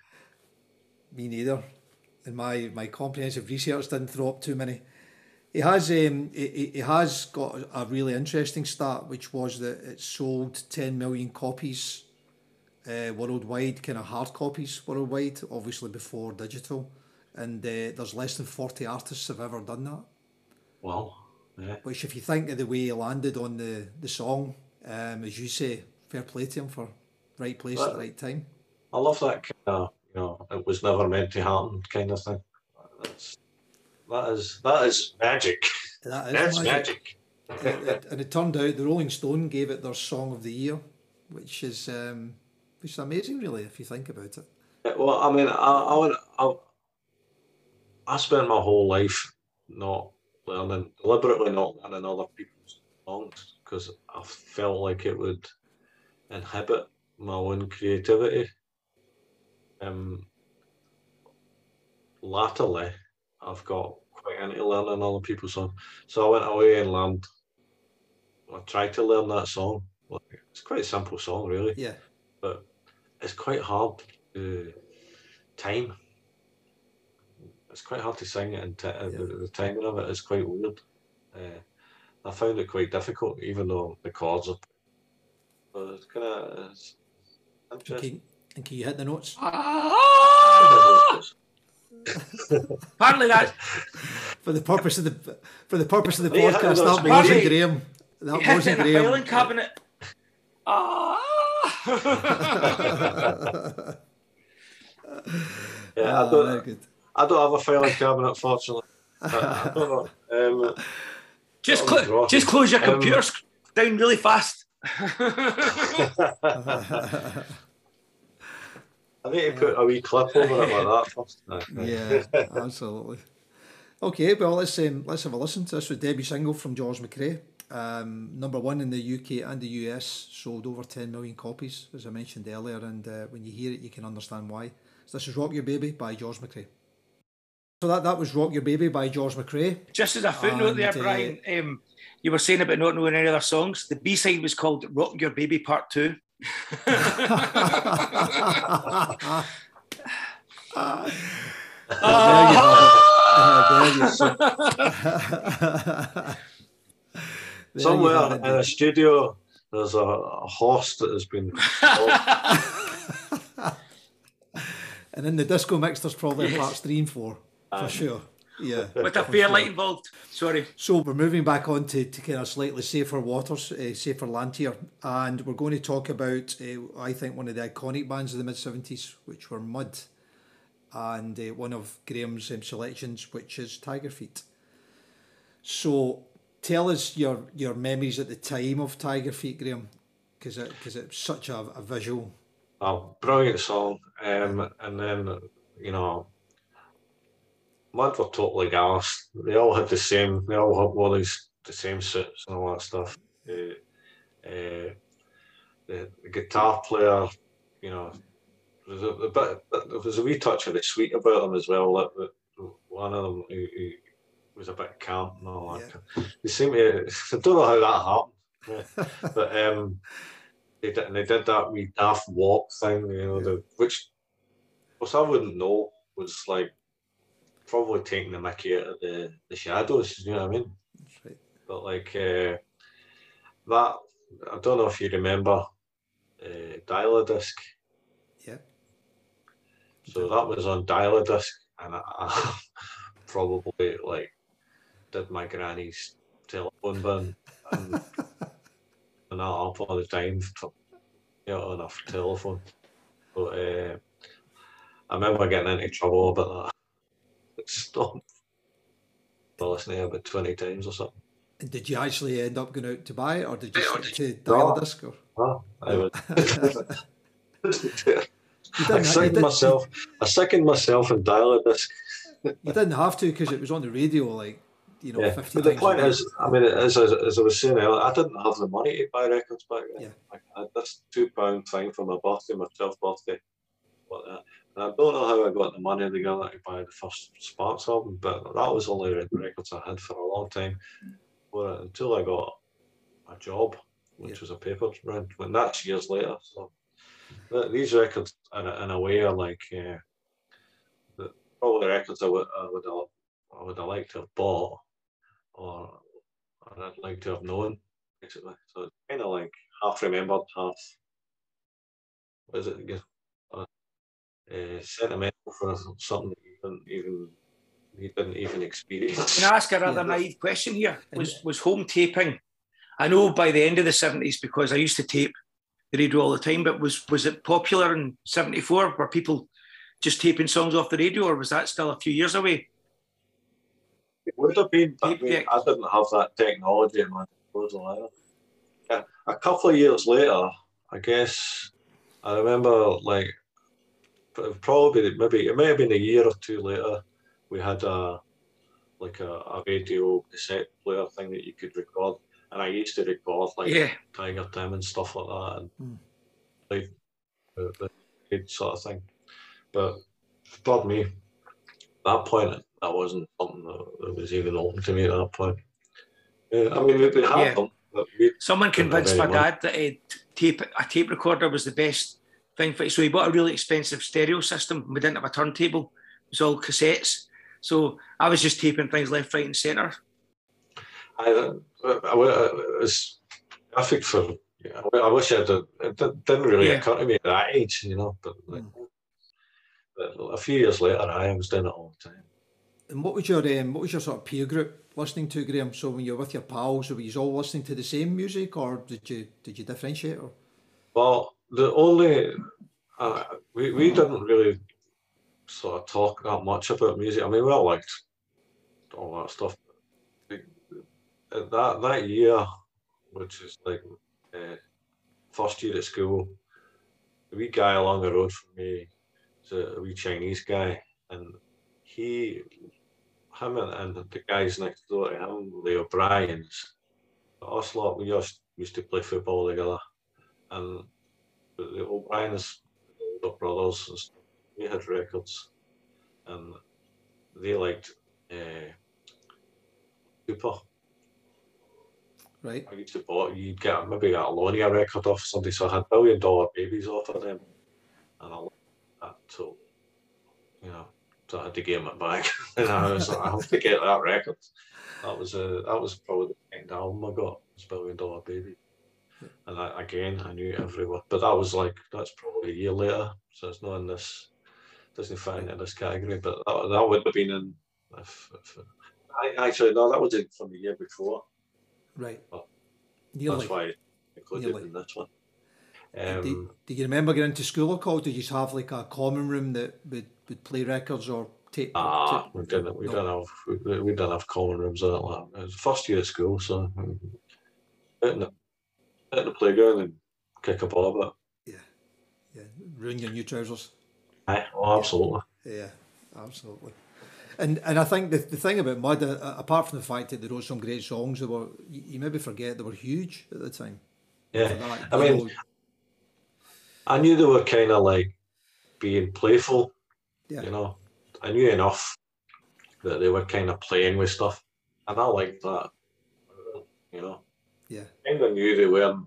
Me neither. And my, my comprehensive research didn't throw up too many. He has um he, he- has got a really interesting stat, which was that it sold ten million copies uh, worldwide, kind of hard copies worldwide, obviously before digital. And uh, there's less than forty artists have ever done that. Well, yeah. Which, if you think of the way he landed on the the song, um, as you say, fair play to him for right place at the right time. I love that kind of, you know, it was never meant to happen kind of thing. That's, that is that is magic. That is That's magic. magic. it, it- and it turned out the Rolling Stone gave it their Song of the Year, which is um, which is amazing, really, if you think about it. Yeah, Well, I mean, I, I, would, I, I spent my whole life not learning, deliberately not learning other people's songs because I felt like it would inhibit my own creativity. Um, latterly, I've got quite into learning other people's songs. So I went away and learned, I tried to learn that song. It's quite a simple song, really Yeah, but it's quite hard to time. It's quite hard to sing it, and t- the, the timing of it is quite weird. Uh, I found it quite difficult, even though the chords are. But it's kind of it's and interesting. can, and can you hit the notes? Apparently that For the purpose of the for the purpose of the Yeah, podcast, that's that me. wasn't Party. Grahame. That you wasn't in a filing cabinet. Ah. Yeah, Ah, I don't. good. I don't have a filing cabinet, fortunately. I, I don't know. Um, just, That cl- just close your Um, computer sc- down really fast. I need to put a wee clip over it like that first. yeah, absolutely. Okay, well let's um, let's have a listen to this with debut single from George McCrae. Um, number one in the UK and the US, sold over 10 million copies, as I mentioned earlier, and uh, when you hear it, you can understand why. So this is Rock Your Baby by George McCrae. So that, that was Rock Your Baby by George McCrae. Just as a footnote there, And, uh, Brian, um, you were saying about not knowing any other songs. The B side was called Rock Your Baby Part 2. Somewhere in a studio, there's a, a horse that has been. and in the disco mix, there's probably parts three and four for sure. Yeah. With a Fairlight involved. Sorry. So we're moving back on to, to kind of slightly safer waters, uh, safer land here. And we're going to talk about, uh, I think, one of the iconic bands of the mid 70s, which were Mud. And uh, one of Grahame's um, selections, which is Tiger Feet. So tell us your, your memories at the time of Tiger Feet, Grahame, because it, cause it's such a, a visual. A brilliant song. Um, and then, you know, Mud were totally gassed. They all had the same. They all had all these the same suits and all that stuff. Uh, uh, the, the, guitar player, you know, there was a, a, bit. There was a wee touch of the sweet about them as well. That, that one of them who, was a bit camp and all that. Yeah. They seem to. I don't know how that happened, but um, they did. They did that wee daft walk thing, you know, yeah. the which, which I wouldn't know was like probably taking the mickey out of the, the shadows, you know what I mean? Right. But like uh, that, I don't know if you remember uh, Dial-A-Disc. Yeah. So that was on Dial-A-Disc, and I, I probably like did my granny's telephone bin and, and that up all the time for, you know, on a telephone. But uh, I remember getting into trouble about that stop for listening about 20 times or something. And did you actually end up going out to buy it or did you stick to dial a disc? Or? No, I would. I second myself. I second myself and dial a disc. you didn't have to because it was on the radio, like you know, yeah. 50 but the point is, I mean, as, as, as, I was saying earlier, I didn't have the money to buy records back then. Yeah. Like, I had this two pound thing for my birthday, my 12th birthday. But, uh, and I don't know how I got the money together to buy the first Sparks album, but that was only the records I had for a long time. Until I got a job, which yeah. was a paper round, when that's years later. So these records, in a, in a way, are like uh, the, probably the records I would I would have, I would have liked to have bought, or, or I'd like to have known, basically. So it's kind of like half remembered, half. What is it? Uh, sentimental for something that you didn't even you didn't even experience. Can I ask a rather naive question here? Was was home taping? I know by the end of the seventies because I used to tape the radio all the time, but was was it popular in seventy four? Were people just taping songs off the radio, or was that still a few years away? It would have been, I, mean, I didn't have that technology in my disposal either. A couple of years later, I guess I remember like probably maybe it may have been a year or two later. We had a like a, a radio cassette player thing that you could record, and I used to record like yeah. Tiger Tim and stuff like that, and mm. like the, the sort of thing. But pardon me, at that point that wasn't something that, was even open to me at that point. Yeah, I mean, it, happened. Yeah. Someone convinced my dad that a tape a tape recorder was the best thing for So he bought a really expensive stereo system. We didn't have a turntable. It was all cassettes. So I was just taping things left, right, and centre. I, I, I, was perfect for. Yeah, I wish I'd. It didn't really yeah. occur to me at that age, you know. But, like, mm. but a few years later, I was doing it all the time. And what was your um, what was your sort of peer group listening to, Grahame? So when you're with your pals, were you all listening to the same music, or did you did you differentiate? Or? Well, the only uh, we we didn't really sort of talk that much about music. I mean, we all liked all that stuff. That that year, which is like uh, first year at school, a wee guy along the road from me a, a wee Chinese guy, and he, him and, and the guys next door to him, the O'Briens, us lot, we just used to play football together, and the O'Brien's older brothers and stuff, they had records, and they liked uh, Cooper. Right. I used to buy you'd get maybe a Lonia record off somebody, so I had billion dollar babies off of them, and I liked that. So, you know, so I had to give it back. and I was like, I have to get that record. That was a that was probably the second album I got. Was Billion Dollar Baby. And I, again, I knew every word, but that was like that's probably a year later, so it's not in this. Doesn't fit into this category, but that, that would have been in. If, if, I actually no, that was in from the year before. Right. Well, Nearly. That's why I included Nearly. in this one. do, Um, do you remember getting into school at all? Did you have like a common room that would, would play records or tape? ah, tape- we didn't. We No. didn't have. We, we didn't have common rooms or that. It was the first year of school, so out in the, in the playground and kick a ball, but Yeah, yeah, ruin your new trousers. aye, oh, absolutely. Yeah, absolutely. And and I think the, the thing about Mud, uh, apart from the fact that they wrote some great songs, they were you, you maybe forget they were huge at the time. Yeah, that, I mean, I knew they were kind of like being playful. Yeah. You know, I knew enough that they were kind of playing with stuff, and I liked that. You know, yeah, kind of knew they weren't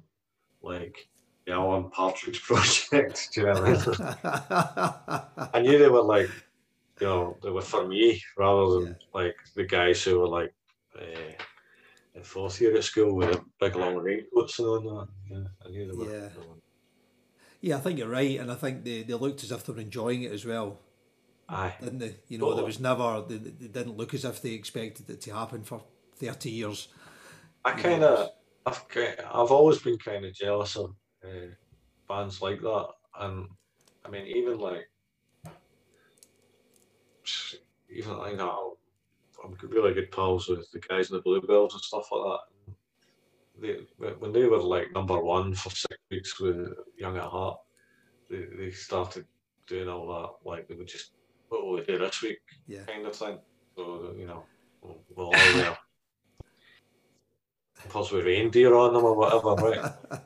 like the Alan Partridge Project. Do you know what I mean? I knew they were like, you know, they were for me rather than Yeah. like the guys who were like uh, in fourth year at school with the big long raincoats and all that. Yeah, I knew they were. Yeah. yeah, I think you're right, and I think they, they looked as if they were enjoying it as well, Aye. didn't they? You know, there was never they, they didn't look as if they expected it to happen for thirty years. I kind of, I've, I've always been kind of jealous of uh, bands like that, and I mean, even like, even like that, I'm really good pals with the guys in the Bluebells and stuff like that. They, when they were like number one for six weeks with Young at Heart, they, they started doing all that. Like they would just, what will we do this week, Yeah, kind of thing. So you know, we'll, we'll all wear possibly reindeer on them or whatever, right?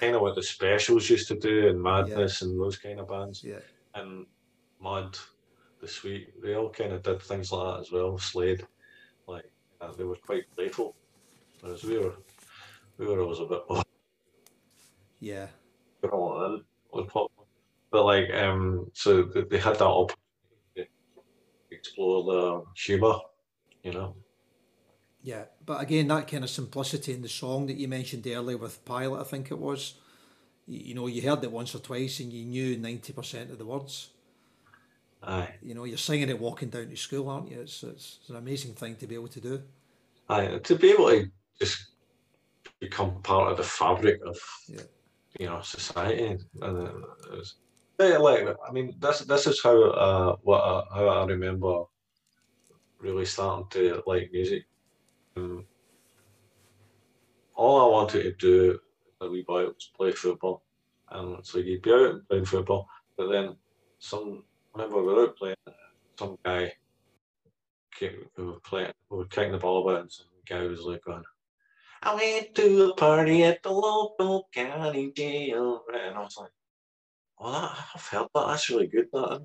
kind of what the specials used to do and Madness and those kind of bands. yeah, And Mud, The Sweet, they all kind of did things like that as well. Slade, like uh, they were quite playful, whereas we were, we were always a bit more. yeah, we're all in on pop. But like, um, so they, they had that opportunity to explore the humour, you know. Yeah. But again, that kind of simplicity in the song that you mentioned earlier with Pilot, I think it was. You, you know, you heard it once or twice, and you knew ninety percent of the words. Aye, You know, you're singing it walking down to school, aren't you? It's, it's, it's an amazing thing to be able to do. aye. To be able to just become part of the fabric of Yeah. you know society and uh, yeah, like I mean this this is how uh what I, how I remember really starting to like music. Um, all I wanted to do as a wee boy was play football, and so you'd be out and playing football, but then some whenever we were out playing, some guy kick, who were playing, who were kicking the ball about, and some guy was like going. I went to a party at the local county jail. And I was like, well, that, I've heard that. That's really good, that.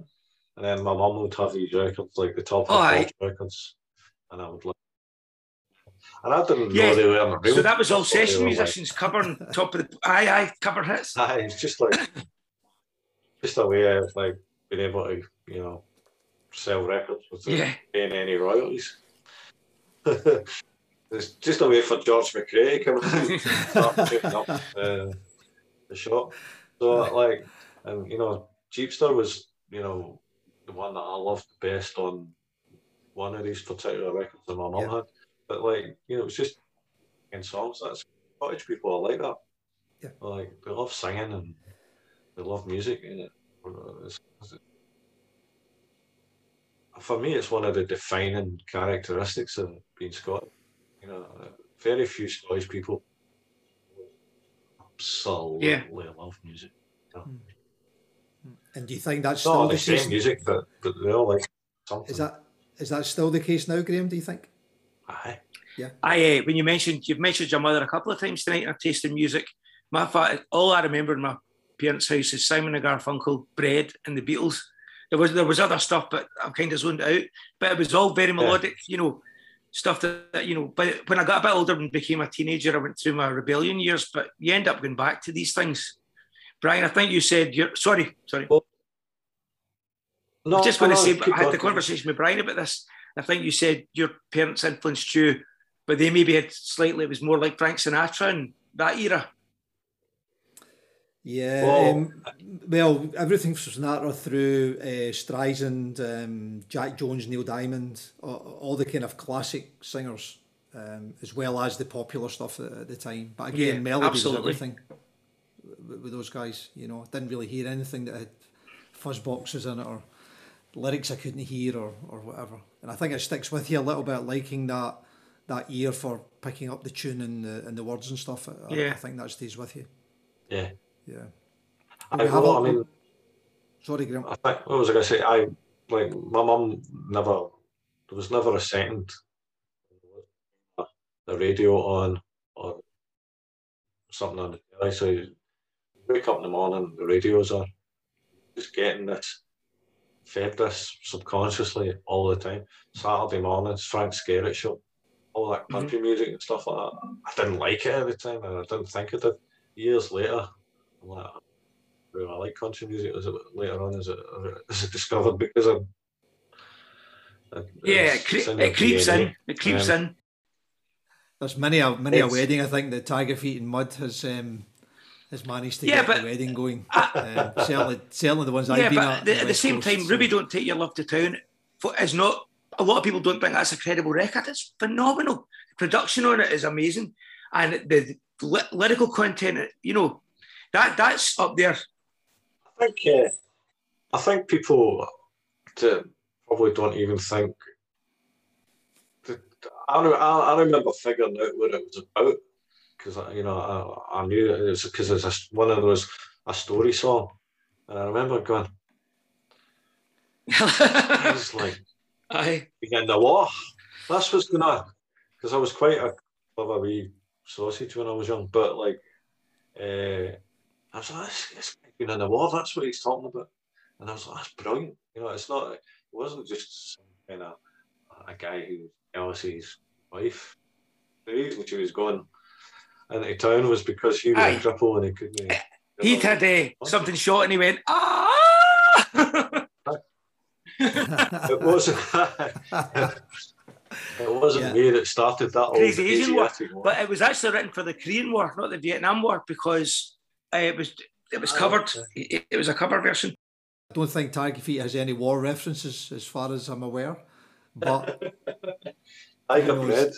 And then my mum would have these records, like the top Oh, the of records. And I would like, and I didn't Yeah, know they were in the room. So that was all I thought they session like- musicians covering top of the aye aye cover hits. Aye, it's just like, just a way of like being able to, you know, sell records without Yeah. paying any royalties. it's just a way for George McCrae to come and start shooting up uh, the shop. So like, and you know, Jeepster was, you know, the one that I loved best on one of these particular records that my mum Yeah. had. But like, you know, it's just in songs. That's cottage people are like that. Yeah. Like they love singing and they love music and it. Uh, it's, it's- for me, it's one of the defining characteristics of being Scottish. You know, very few Scottish people absolutely love music. Hmm. Hmm. And do you think that's It's still the the same case? music, but, but they all like something. Is that is that still the case now, Grahame? Do you think? Aye. Yeah. I uh, when you mentioned you've mentioned your mother a couple of times tonight her taste in music. My fa- all I remember in my parents' house is Simon and Garfunkel, Bread, and the Beatles. There was there was other stuff, but I'm kind of zoned out. But it was all very melodic, you know, stuff that, that you know. But when I got a bit older and became a teenager, I went through my rebellion years. But you end up going back to these things. Brian, I think you said you're sorry, sorry. No, No, I just going to say, I had the conversation with Brian about this. I think you said your parents influenced you, but they maybe had slightly, it was more like Frank Sinatra and that era. Yeah, well, um, well everything from Sinatra through uh, Streisand, um, Jack Jones, Neil Diamond, all, all, the kind of classic singers, um, as well as the popular stuff at, at the time. But again, yeah, melody absolutely. was everything with, with, those guys. You know, I didn't really hear anything that had fuzz boxes in it or lyrics I couldn't hear or, or whatever. And I think it sticks with you a little bit, liking that that ear for picking up the tune and the and the words and stuff. I, yeah. I think that stays with you. Yeah. Yeah. I, well, I mean, sorry, Grahame. I think, what was I going to say? I like my mum never. There was never a second the radio on or something on the telly. So you wake up in the morning, the radio's on. Just getting this, fed this subconsciously all the time. Saturday mornings, Frank Skerritt show, all that mm-hmm. country mm-hmm. music and stuff like that. I didn't like it at the time, and I didn't think I did. Years later, I'm like, I like country music as it, later on as it, as it discovered because of yeah, it, cre- it creeps in. It creeps um, in. There's many a many it's, a wedding I think the Tiger Feet and Mud has um, has managed to yeah, get but, the wedding going. um, certainly, certainly the ones yeah, I've been at. The, at the same Coast, time, so. Ruby "Don't Take Your Love to Town" is not. A lot of people don't think that's a credible record. It's phenomenal. The production on it is amazing, and the, the lyrical content, you know, that that's up there think uh, I think people to, probably don't even think. I, I, I remember figuring out what it was about because you know I, I knew it was because it's a, one of those a story song, and I remember going. It's like, I began the war. That's what's going on because I was quite a clever wee sausage when I was young, but like, uh, I was like, this, this been in the war. That's what he's talking about. And I was like, that's brilliant. You know, it's not. It wasn't just you know a guy who jealous his wife. Reason she was going into town was because he was Aye. a cripple and he couldn't. He'd had uh, something short and he went, ah. it wasn't. it wasn't yeah. me that started that crazy Asian war, war, but it was actually written for the Korean War, not the Vietnam War, because uh, it was it was covered. It, it was a cover version. I don't think Tiger Feet has any war references, as far as I'm aware. But I got bread.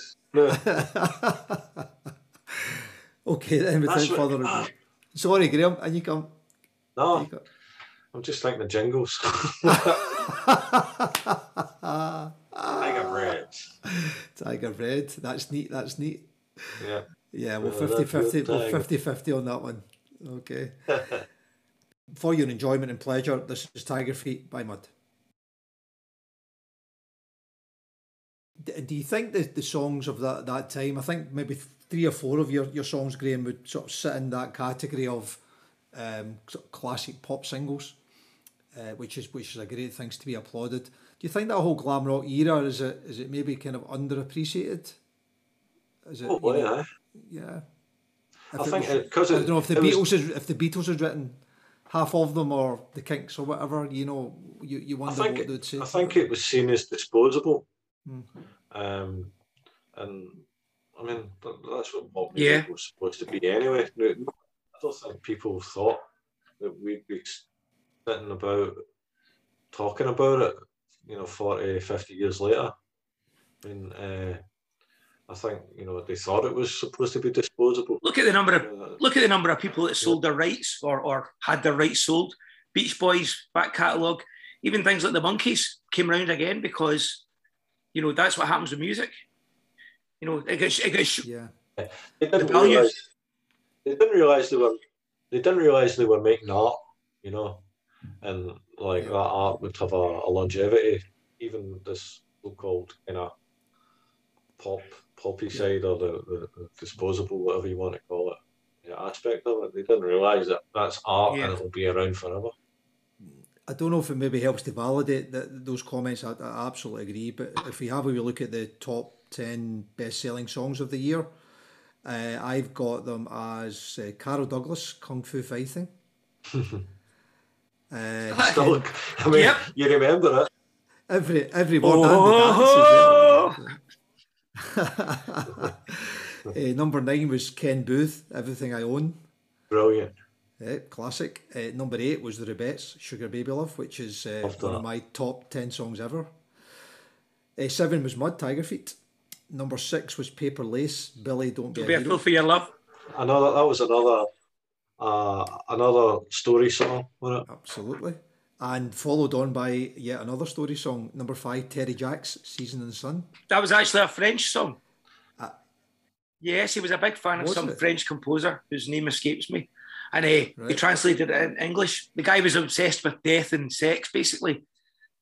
Okay, then without further ado. Uh, Sorry, Grahame, and you come. No, you I'm just thinking the jingles. Tiger bread. Tiger bread. That's neat. That's neat. Yeah. Yeah, well, 50 50, well, 50 50 on that one. Okay. For your enjoyment and pleasure, this is Tiger Feet by Mud. Do you think the, the songs of that, that time, I think maybe three or four of your, your songs, Grahame, would sort of sit in that category of um, sort of classic pop singles, uh, which is which is a great thing to be applauded. Do you think that whole glam rock era is it is it maybe kind of underappreciated? Is it? Oh, yeah. Yeah. I think because I don't know if the Beatles was, is, if the Beatles had written half of them or the Kinks or whatever, you know, you, you wonder what they'd say. I think it was seen as disposable, mm-hmm. um, and I mean that's what pop music yeah. was supposed to be anyway. I don't think people thought that we'd be sitting about talking about it, you know, 40, 50 years later. I mean, uh, I think you know they thought it was supposed to be disposable. Look at the number of uh, look at the number of people that sold their rights or, or had their rights sold. Beach Boys back catalogue, even things like the Monkees came around again because you know that's what happens with music. You know, it gets, it gets yeah. They didn't the realize they didn't realize they were they didn't realize they were making art. You know, and like yeah. that art would have a, a longevity. Even this so-called kind of pop poppy side or the, the, the, disposable, whatever you want to call it, the aspect of it. They didn't realise that that's art yeah. and it'll be around forever. I don't know if it maybe helps to validate that those comments. I, I absolutely agree. But if we have a look at the top ten best-selling songs of the year, uh, I've got them as uh, Carl Douglas, Kung Fu Fighting. Uh, Still, I mean, Yep. you remember it. every every word Oh. and the dance. Uh, number nine was Ken Boothe, Everything I Own. Brilliant. Yeah, classic. Uh, number eight was the Rubettes, Sugar Baby Love, which is uh, one of my top ten songs ever. Uh, seven was Mud, Tiger Feet. Number six was Paper Lace, Billy Don't Be, Be a a fool for your love. Another that was another uh, another story song, wasn't it? Absolutely. And followed on by yet another story song, number five, Terry Jacks, Season in the Sun. That was actually a French song. Uh, yes, he was a big fan of some it? French composer whose name escapes me. And uh, he translated it in English. The guy was obsessed with death and sex, basically.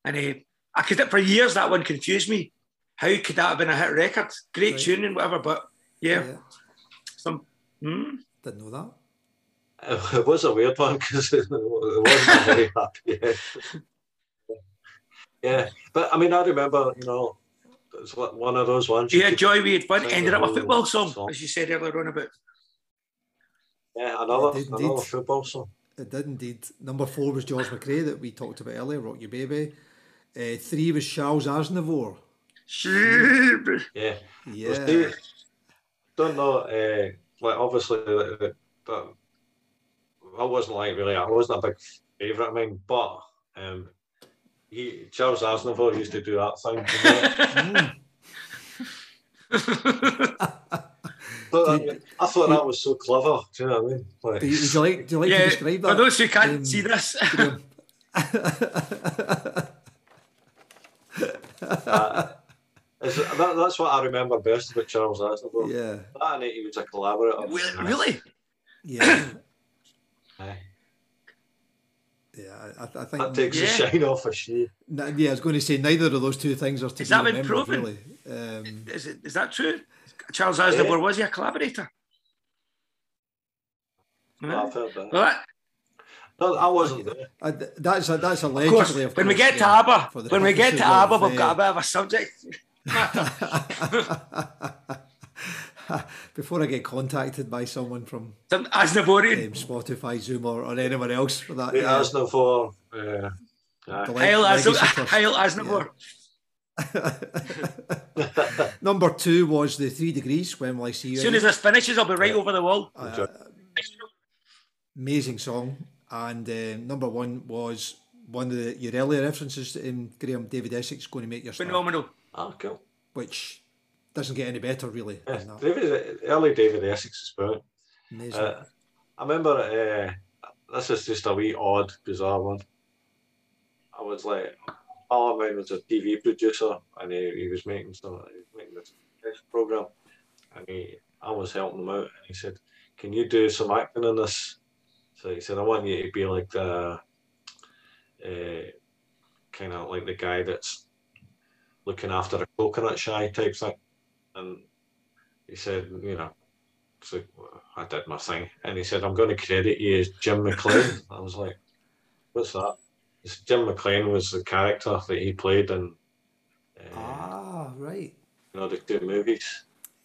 And uh, I could, for years, that one confused me. How could that have been a hit record? Great Right. tune and whatever, but yeah, some. Hmm? Didn't know that. It was a weird one because it wasn't very happy. end. yeah, but I mean, I remember, you know, it's like one of those ones. you Yeah, could- Joy, we had fun. Ended up a football song, song. as you said earlier on about. Yeah, another did another indeed. football song. It did indeed. Number four was George McCrae that we talked about earlier, Rock Your Baby. Uh, three was Charles Aznavour. Yeah, Yeah. See, don't know. Uh, like obviously, that, that, that I wasn't like really. I wasn't a big favourite of mine, but um, he Charles Aznavour used to do that thing. You know? But, I, mean, I thought that was so clever. Do you know what I mean? Like, Do you, would you like, do you like to describe that? for those who can't Um, see this, Grahame? Is it- that, that's what I remember best about Charles Aznavour. yeah. That and he was a collaborator. Really- really? Yeah. Aye. Yeah, I, I think. That takes the Yeah. shine off a she. N- yeah, I was going to say neither of those two things are to Is be that been remembered, proven? really. Um, is, it, is that true? Charles Aznavour was he a collaborator? Yeah. I've heard that. Well, that, No, I wasn't there. I, that's a, that's of course, allegedly. Of when we course, get to yeah, ABBA, when we get to purposes ABBA, of, we've got a uh, bit of a subject. Before I get contacted by someone from Some Aznavourian. um, Spotify, Zoom, or, or anyone else for that. Wait, yeah. Aznavour. Uh, aye. The Hail, legacy Azn- trust. Number two was the Three Degrees, When Will I See You? As soon as this finishes, I'll be right over the wall. Uh, amazing song. And uh, number one was one of the, your earlier references to um, Grahame David Essex going to make your star, Phenomenal. Ah, cool. which doesn't get any better really. Yeah. David, early David Essex is brilliant. Amazing. Uh, I remember uh, this is just a wee odd, bizarre one. I was like, all of mine was a TV producer, and he, he was making some, he was making this this program, and he, I was helping him out, and he said, "Can you do some acting in this?" So he said, "I want you to be like the, uh, kind of like the guy that's looking after a coconut shy type thing," and he said, "You know." So I did my thing, and he said, "I'm going to credit you as Jim MacLaine." I was like, "What's that?" He said, Jim MacLaine was the character that he played in, uh, ah, right. you know, the two movies.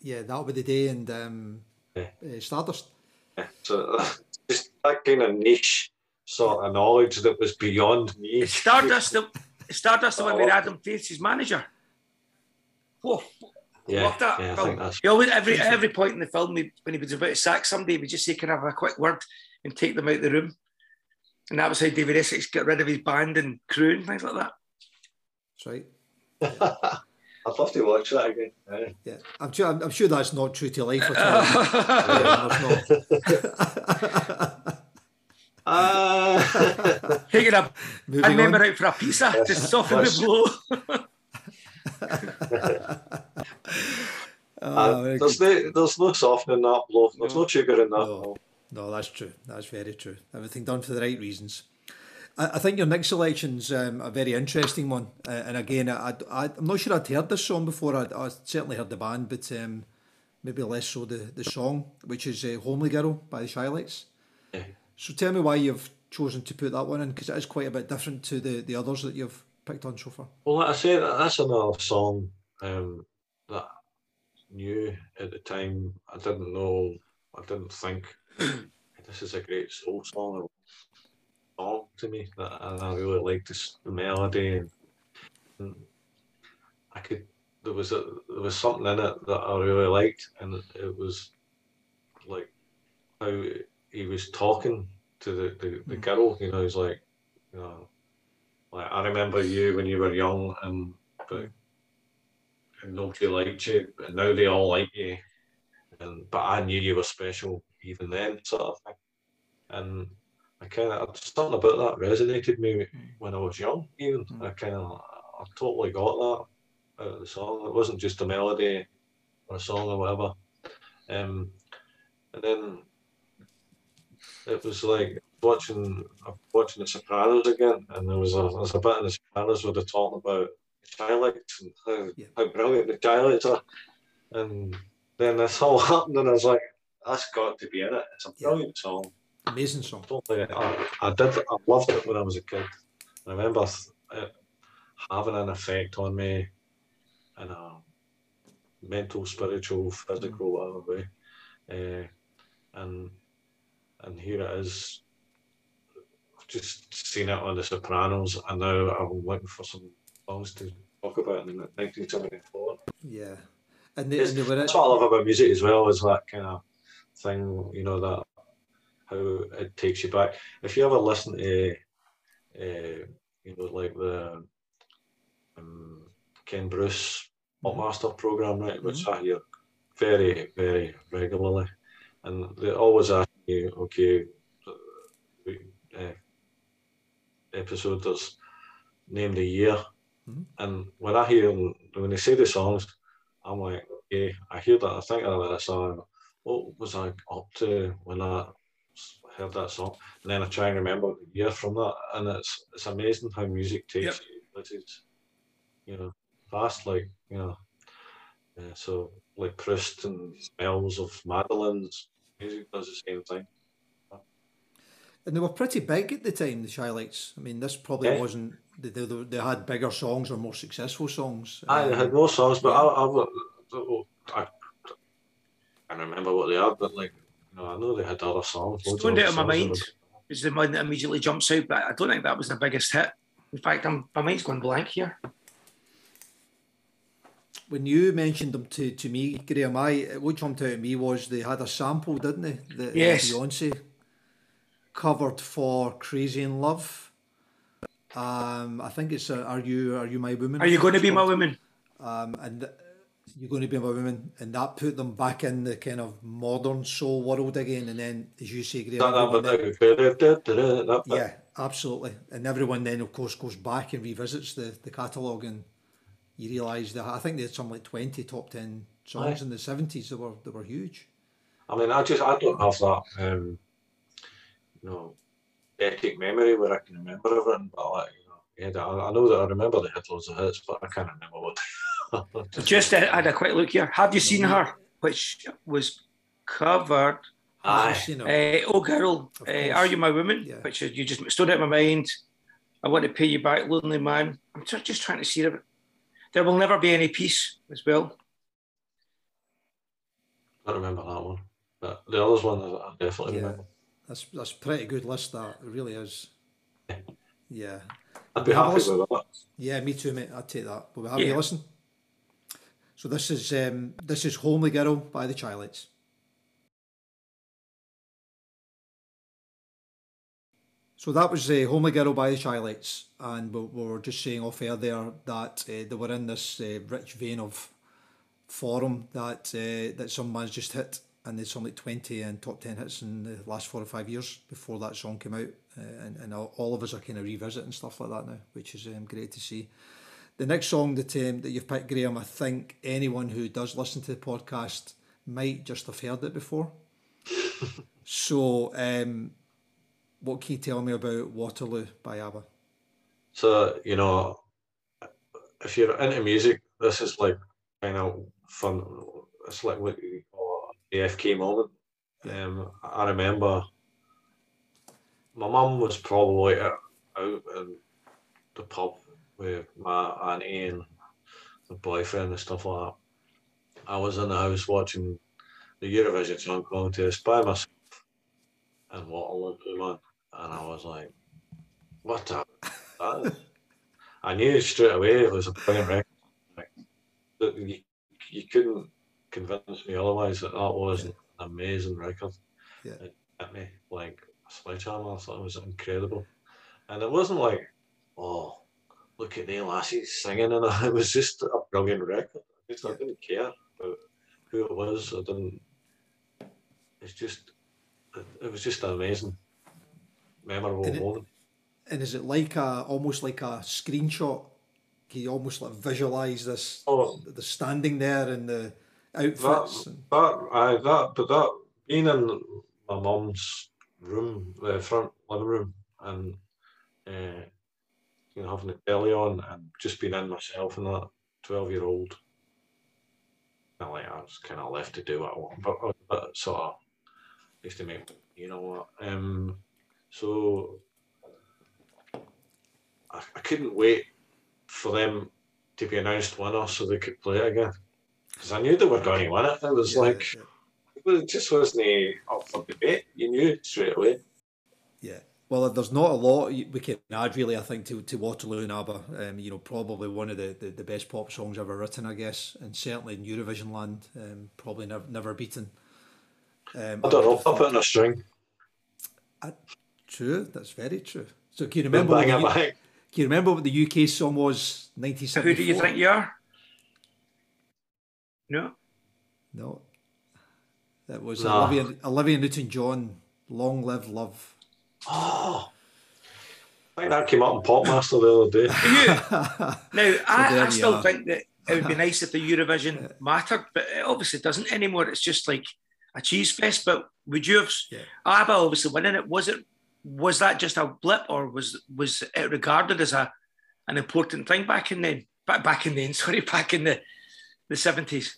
Yeah, that'll be the day and um, Yeah. uh, Stardust. Yeah, so just that kind of niche sort of knowledge that was beyond me. Is Stardust the, is Stardust the one with Adam Faith's manager? Whoa. Yeah, Love that yeah, film. He always, every every point in the film, he, when he was about to sack somebody, he would just say, "Can I have a quick word?" and take them out of the room. And that was how David Essex got rid of his band and crew and things like that. That's right. I'd love to watch that again. Yeah. Yeah, I'm sure. I'm, I'm sure that's not true to life at all. Yeah, there's not. Uh, Taking a Moving band member on. out for a pizza to soften the blow. Ah, very there's, no, there's no softening that blow. There's no sugar in that. No. No, that's true. That's very true. Everything done for the right reasons. I, I think your next selection's um, a very interesting one. Uh, and again, I, I, I'm not sure I'd heard this song before. I'd, I certainly heard the band, but um, maybe less so the, the song, which is uh, Homely Girl by the Chi-Lites. Yeah. So tell me why you've chosen to put that one in, because it is quite a bit different to the, the others that you've picked on so far. Well, like I say, that- that's another song um, that I knew at the time. I didn't know, I didn't think this is a great soul song. song to me, that, and I really liked this, the melody, and, and I could there was a there was something in it that I really liked, and it was like how he was talking to the the, the girl. You know, he's like, you know, like I remember you when you were young, and but and nobody liked you, but now they all like you, and but I knew you were special even then, sort of thing, and. I kind of something about that resonated me when I was young. Even I kind of I totally got that out of the song. It wasn't just a melody or a song or whatever. Um, and then it was like watching watching The Sopranos again, and there was a there was a bit in The Sopranos where they're talking about the dialects and how, yeah. how brilliant the dialects are, and then this all happened, and I was like, that's got to be in it. It's a brilliant yeah. song. Amazing song. Totally, I, I did. I loved it when I was a kid. I remember it having an effect on me in a mental, spiritual, physical, whatever way. Uh, and and here it is. Just seen it on The Sopranos, and now I'm looking for some songs to talk about in 1974. Yeah, and, they, and that's what I love about music as well is that kind of thing. You know that how it takes you back. If you ever listen to, uh, you know, like the um, Ken Bruce Master program, right, which mm-hmm. I hear very, very regularly, and they always ask you, okay, uh, episode there's named the year, mm-hmm. and when I hear them, when they say the songs, I'm like, okay, I hear that, I think of that song. What was I up to when I heard that song? And then I try and remember the year from that, and it's it's amazing how music takes yep. you. It is, you know fast, like you know. Uh, so like Proust and smells of madeleines music does the same thing. And they were pretty big at the time, the Chi-Lites. I mean, this probably yeah. wasn't. They, they, they, had bigger songs or more successful songs. I um, had more songs, but yeah. I, I, I, I remember what they had, but like, you know, I know they had other songs. It's going out of my mind. Is the one that immediately jumps out, but I don't think that was the biggest hit. In fact, I'm, my mind's going blank here when you mentioned them to, to me, Grahame, I what jumped out at me was they had a sample, didn't they? The, yes. Beyonce covered for "Crazy in Love." Um, I think it's a, "Are You Are You My Woman?" Are you going to be my woman? Um, and you're going to be my woman, and that put them back in the kind of modern soul world again. And then, as you say, Grahame, then, yeah, absolutely. And everyone then, of course, goes back and revisits the the catalogue and you realise that I think they had some like twenty top ten songs Aye. in the seventies that were that were huge. I mean, I just I don't have that um, you know epic memory where I can remember everything, but like you know, yeah, I, I know that I remember they had loads of hits, but I can't remember what. just, just uh, had a quick look here. Have you seen no, her? Which was covered. Aye. Uh, oh girl, uh, are you my woman? Yeah. Which you just stood out my mind. I want to pay you back, lonely man. I'm just trying to see it there will never be any peace as well. I remember that one. But the others one I definitely yeah, remember. That's that's a pretty good list that it really is. Yeah. I'd be happy with that. Yeah, me too, mate. I'd take that. But we have yeah. you listen. So this is um, this is Homely Girl by the Chi-Lites. So that was uh, Homely Girl by the Chi-Lites, and we, we, were just saying off air there that uh, they were in this uh, rich vein of forum that uh, that some man's just hit, and there's some like 20 and top 10 hits in the last four or five years before that song came out, uh, and, and all of us are kind of revisiting stuff like that now, which is um, great to see. The next song that um, that you've picked, Grahame, I think anyone who does listen to the podcast might just have heard it before. so um, what can you tell me about Waterloo by ABBA? So, you know, if you're into music, this is like kind of fun. It's like what you call JFK moment. Um, I remember my mum was probably out, in the pub with my auntie and the boyfriend and stuff like that. I was in the house watching the Eurovision Song Contest by myself and what Waterloo, man and I was like, what that, I knew straight away it was a brilliant record. Like, you, you couldn't convince me otherwise that that was an amazing record. Yeah. It hit me like a sledgehammer. I thought it was incredible. And it wasn't like, oh, look at the lassies singing, and it was just a brilliant record. I, just, I didn't care about who it was. I didn't. It's just, it, it was just an amazing, memorable And it- moment. And is it like a almost like a screenshot? Can you almost like visualize this Oh, the standing there and the outfits? and- that, I, that, but that being in my mum's room, the front living room, and uh, you know having the belly on and just being in myself and that twelve year old. Like I was kind of left to do what I want, but, but sort of used to make you know what. Um, so I, I couldn't wait for them to be announced winner so they could play it again because I knew they were going to win it. It was Yeah, like yeah. it just wasn't up for debate. You knew straight away. Yeah. Well, there's not a lot we can add really. I think to, to Waterloo and ABBA. Um, you know, probably one of the, the, the best pop songs ever written, I guess, and certainly in Eurovision land, um, probably never never beaten. Um, I don't know. I'll put thought- in a string. True, that's very true. So can you remember? Bang What the, U- can you remember what the UK song was? Who do you think you are? No. No, that was No. Olivia Olivia Newton John. Long live love. Oh, I think that came up in Popmaster the other day. Now, I, I still are. think that it would be nice if the Eurovision mattered, but it obviously doesn't anymore. It's just like a cheese fest. But would you have Yeah. Ah, ABBA obviously winning it? Was it was that just a blip, or was was it regarded as a an important thing back in then? Back back in then, sorry, back in the the seventies.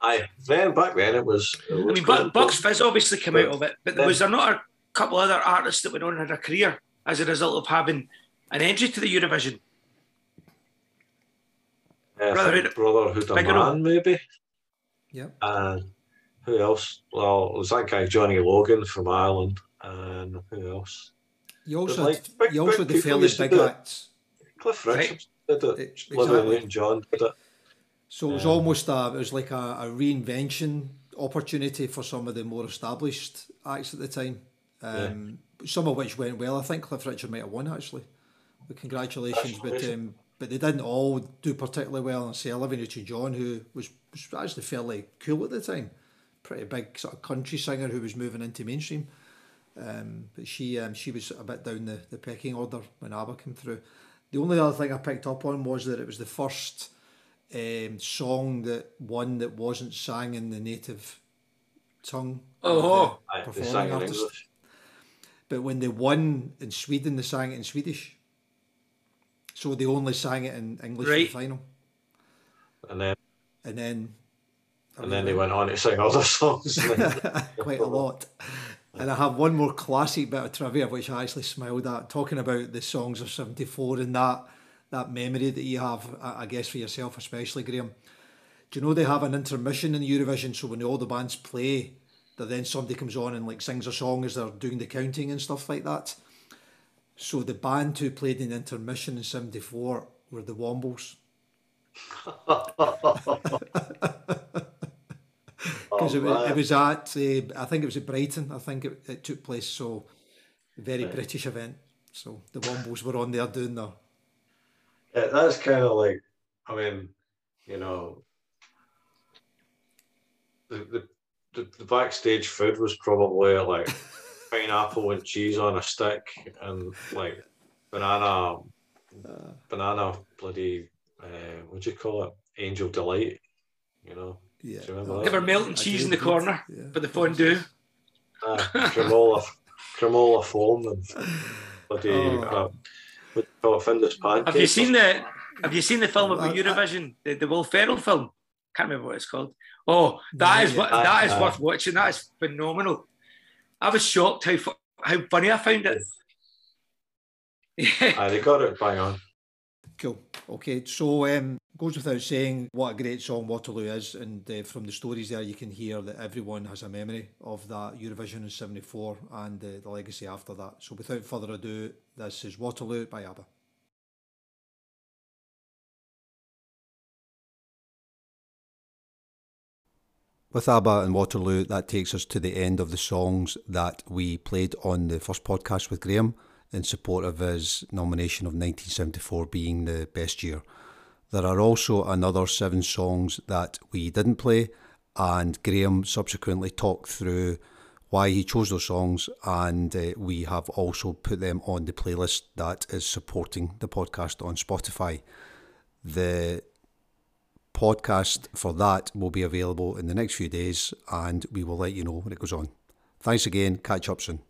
Aye, then back then it was. It I mean, quite Bu- Bucks. Fizz obviously came out of it, but Then- was there not a couple other artists that went on and had a career as a result of having an entry to the Eurovision? Yeah, uh, I Brotherhood- think Brotherhood of Figaro. Man, maybe. Yep. And who else? Well, there's that guy Johnny Logan from Ireland, and who else? You also like had, big- you also had the fairly big do acts. Cliff Right. Richards did it. Exactly. Newton-John did it. So it was Um, almost a it was like a, a reinvention opportunity for some of the more established acts at the time. Um, Some of which went well. I think Cliff Richard might have won actually. But congratulations, but um, but they didn't all do particularly well. And say Olivia Newton John, who was, was actually fairly cool at the time, pretty big sort of country singer who was moving into mainstream. Um, but she um, she was a bit down the, the pecking order when ABBA came through. The only other thing I picked up on was that it was the first um, song that one that wasn't sang in the native tongue. of the Oh. Aye, they performing sang in artist. But when they won in Sweden, they sang it in Swedish. So they only sang it in English Right. for the final. And then, And then and then they went on to sing other songs. quite a lot. And I have one more classic bit of trivia which I actually smiled at, talking about the songs of '74 and that that memory that you have, I guess for yourself especially, Grahame. Do you know they have an intermission in Eurovision? So when all the bands play, that then somebody comes on and like sings a song as they're doing the counting and stuff like that. So the band who played in intermission in '74 were the Wombles. because it, was- it was at uh, I think it was at Brighton. I think it, it took place. So very British event. So the Wombles were on there doing their Yeah, that's kind of like, I mean, you know, the, the, the, the backstage food was probably like pineapple and cheese on a stick and like banana, banana bloody, uh, what do you call it? Angel delight, you know. yeah. Do you remember They that? were melting I cheese in the corner yeah. for the fondue. Uh, Creamola, Creamola foam and bloody, Oh. uh, what do you call it? Findus. Have you seen the Have you seen the film about I- I- Eurovision? The, the Will Ferrell film. Can't remember what it's called. Oh, that is Yeah, what yeah. that is Aye, worth watching. That is phenomenal. I was shocked how how funny I found it. Yeah. Aye, they got it bang on. Okay, so um, goes without saying what a great song Waterloo is, and uh, from the stories there, you can hear that everyone has a memory of that Eurovision in '74 and uh, the legacy after that. So, without further ado, this is Waterloo by ABBA. With ABBA and Waterloo, that takes us to the end of the songs that we played on the first podcast with Grahame in support of his nomination of 1974 being the best year. There are also another seven songs that we didn't play, and Grahame subsequently talked through why he chose those songs, and uh, we have also put them on the playlist that is supporting the podcast on Spotify. The podcast for that will be available in the next few days, and we will let you know when it goes on. Thanks again. Catch up soon.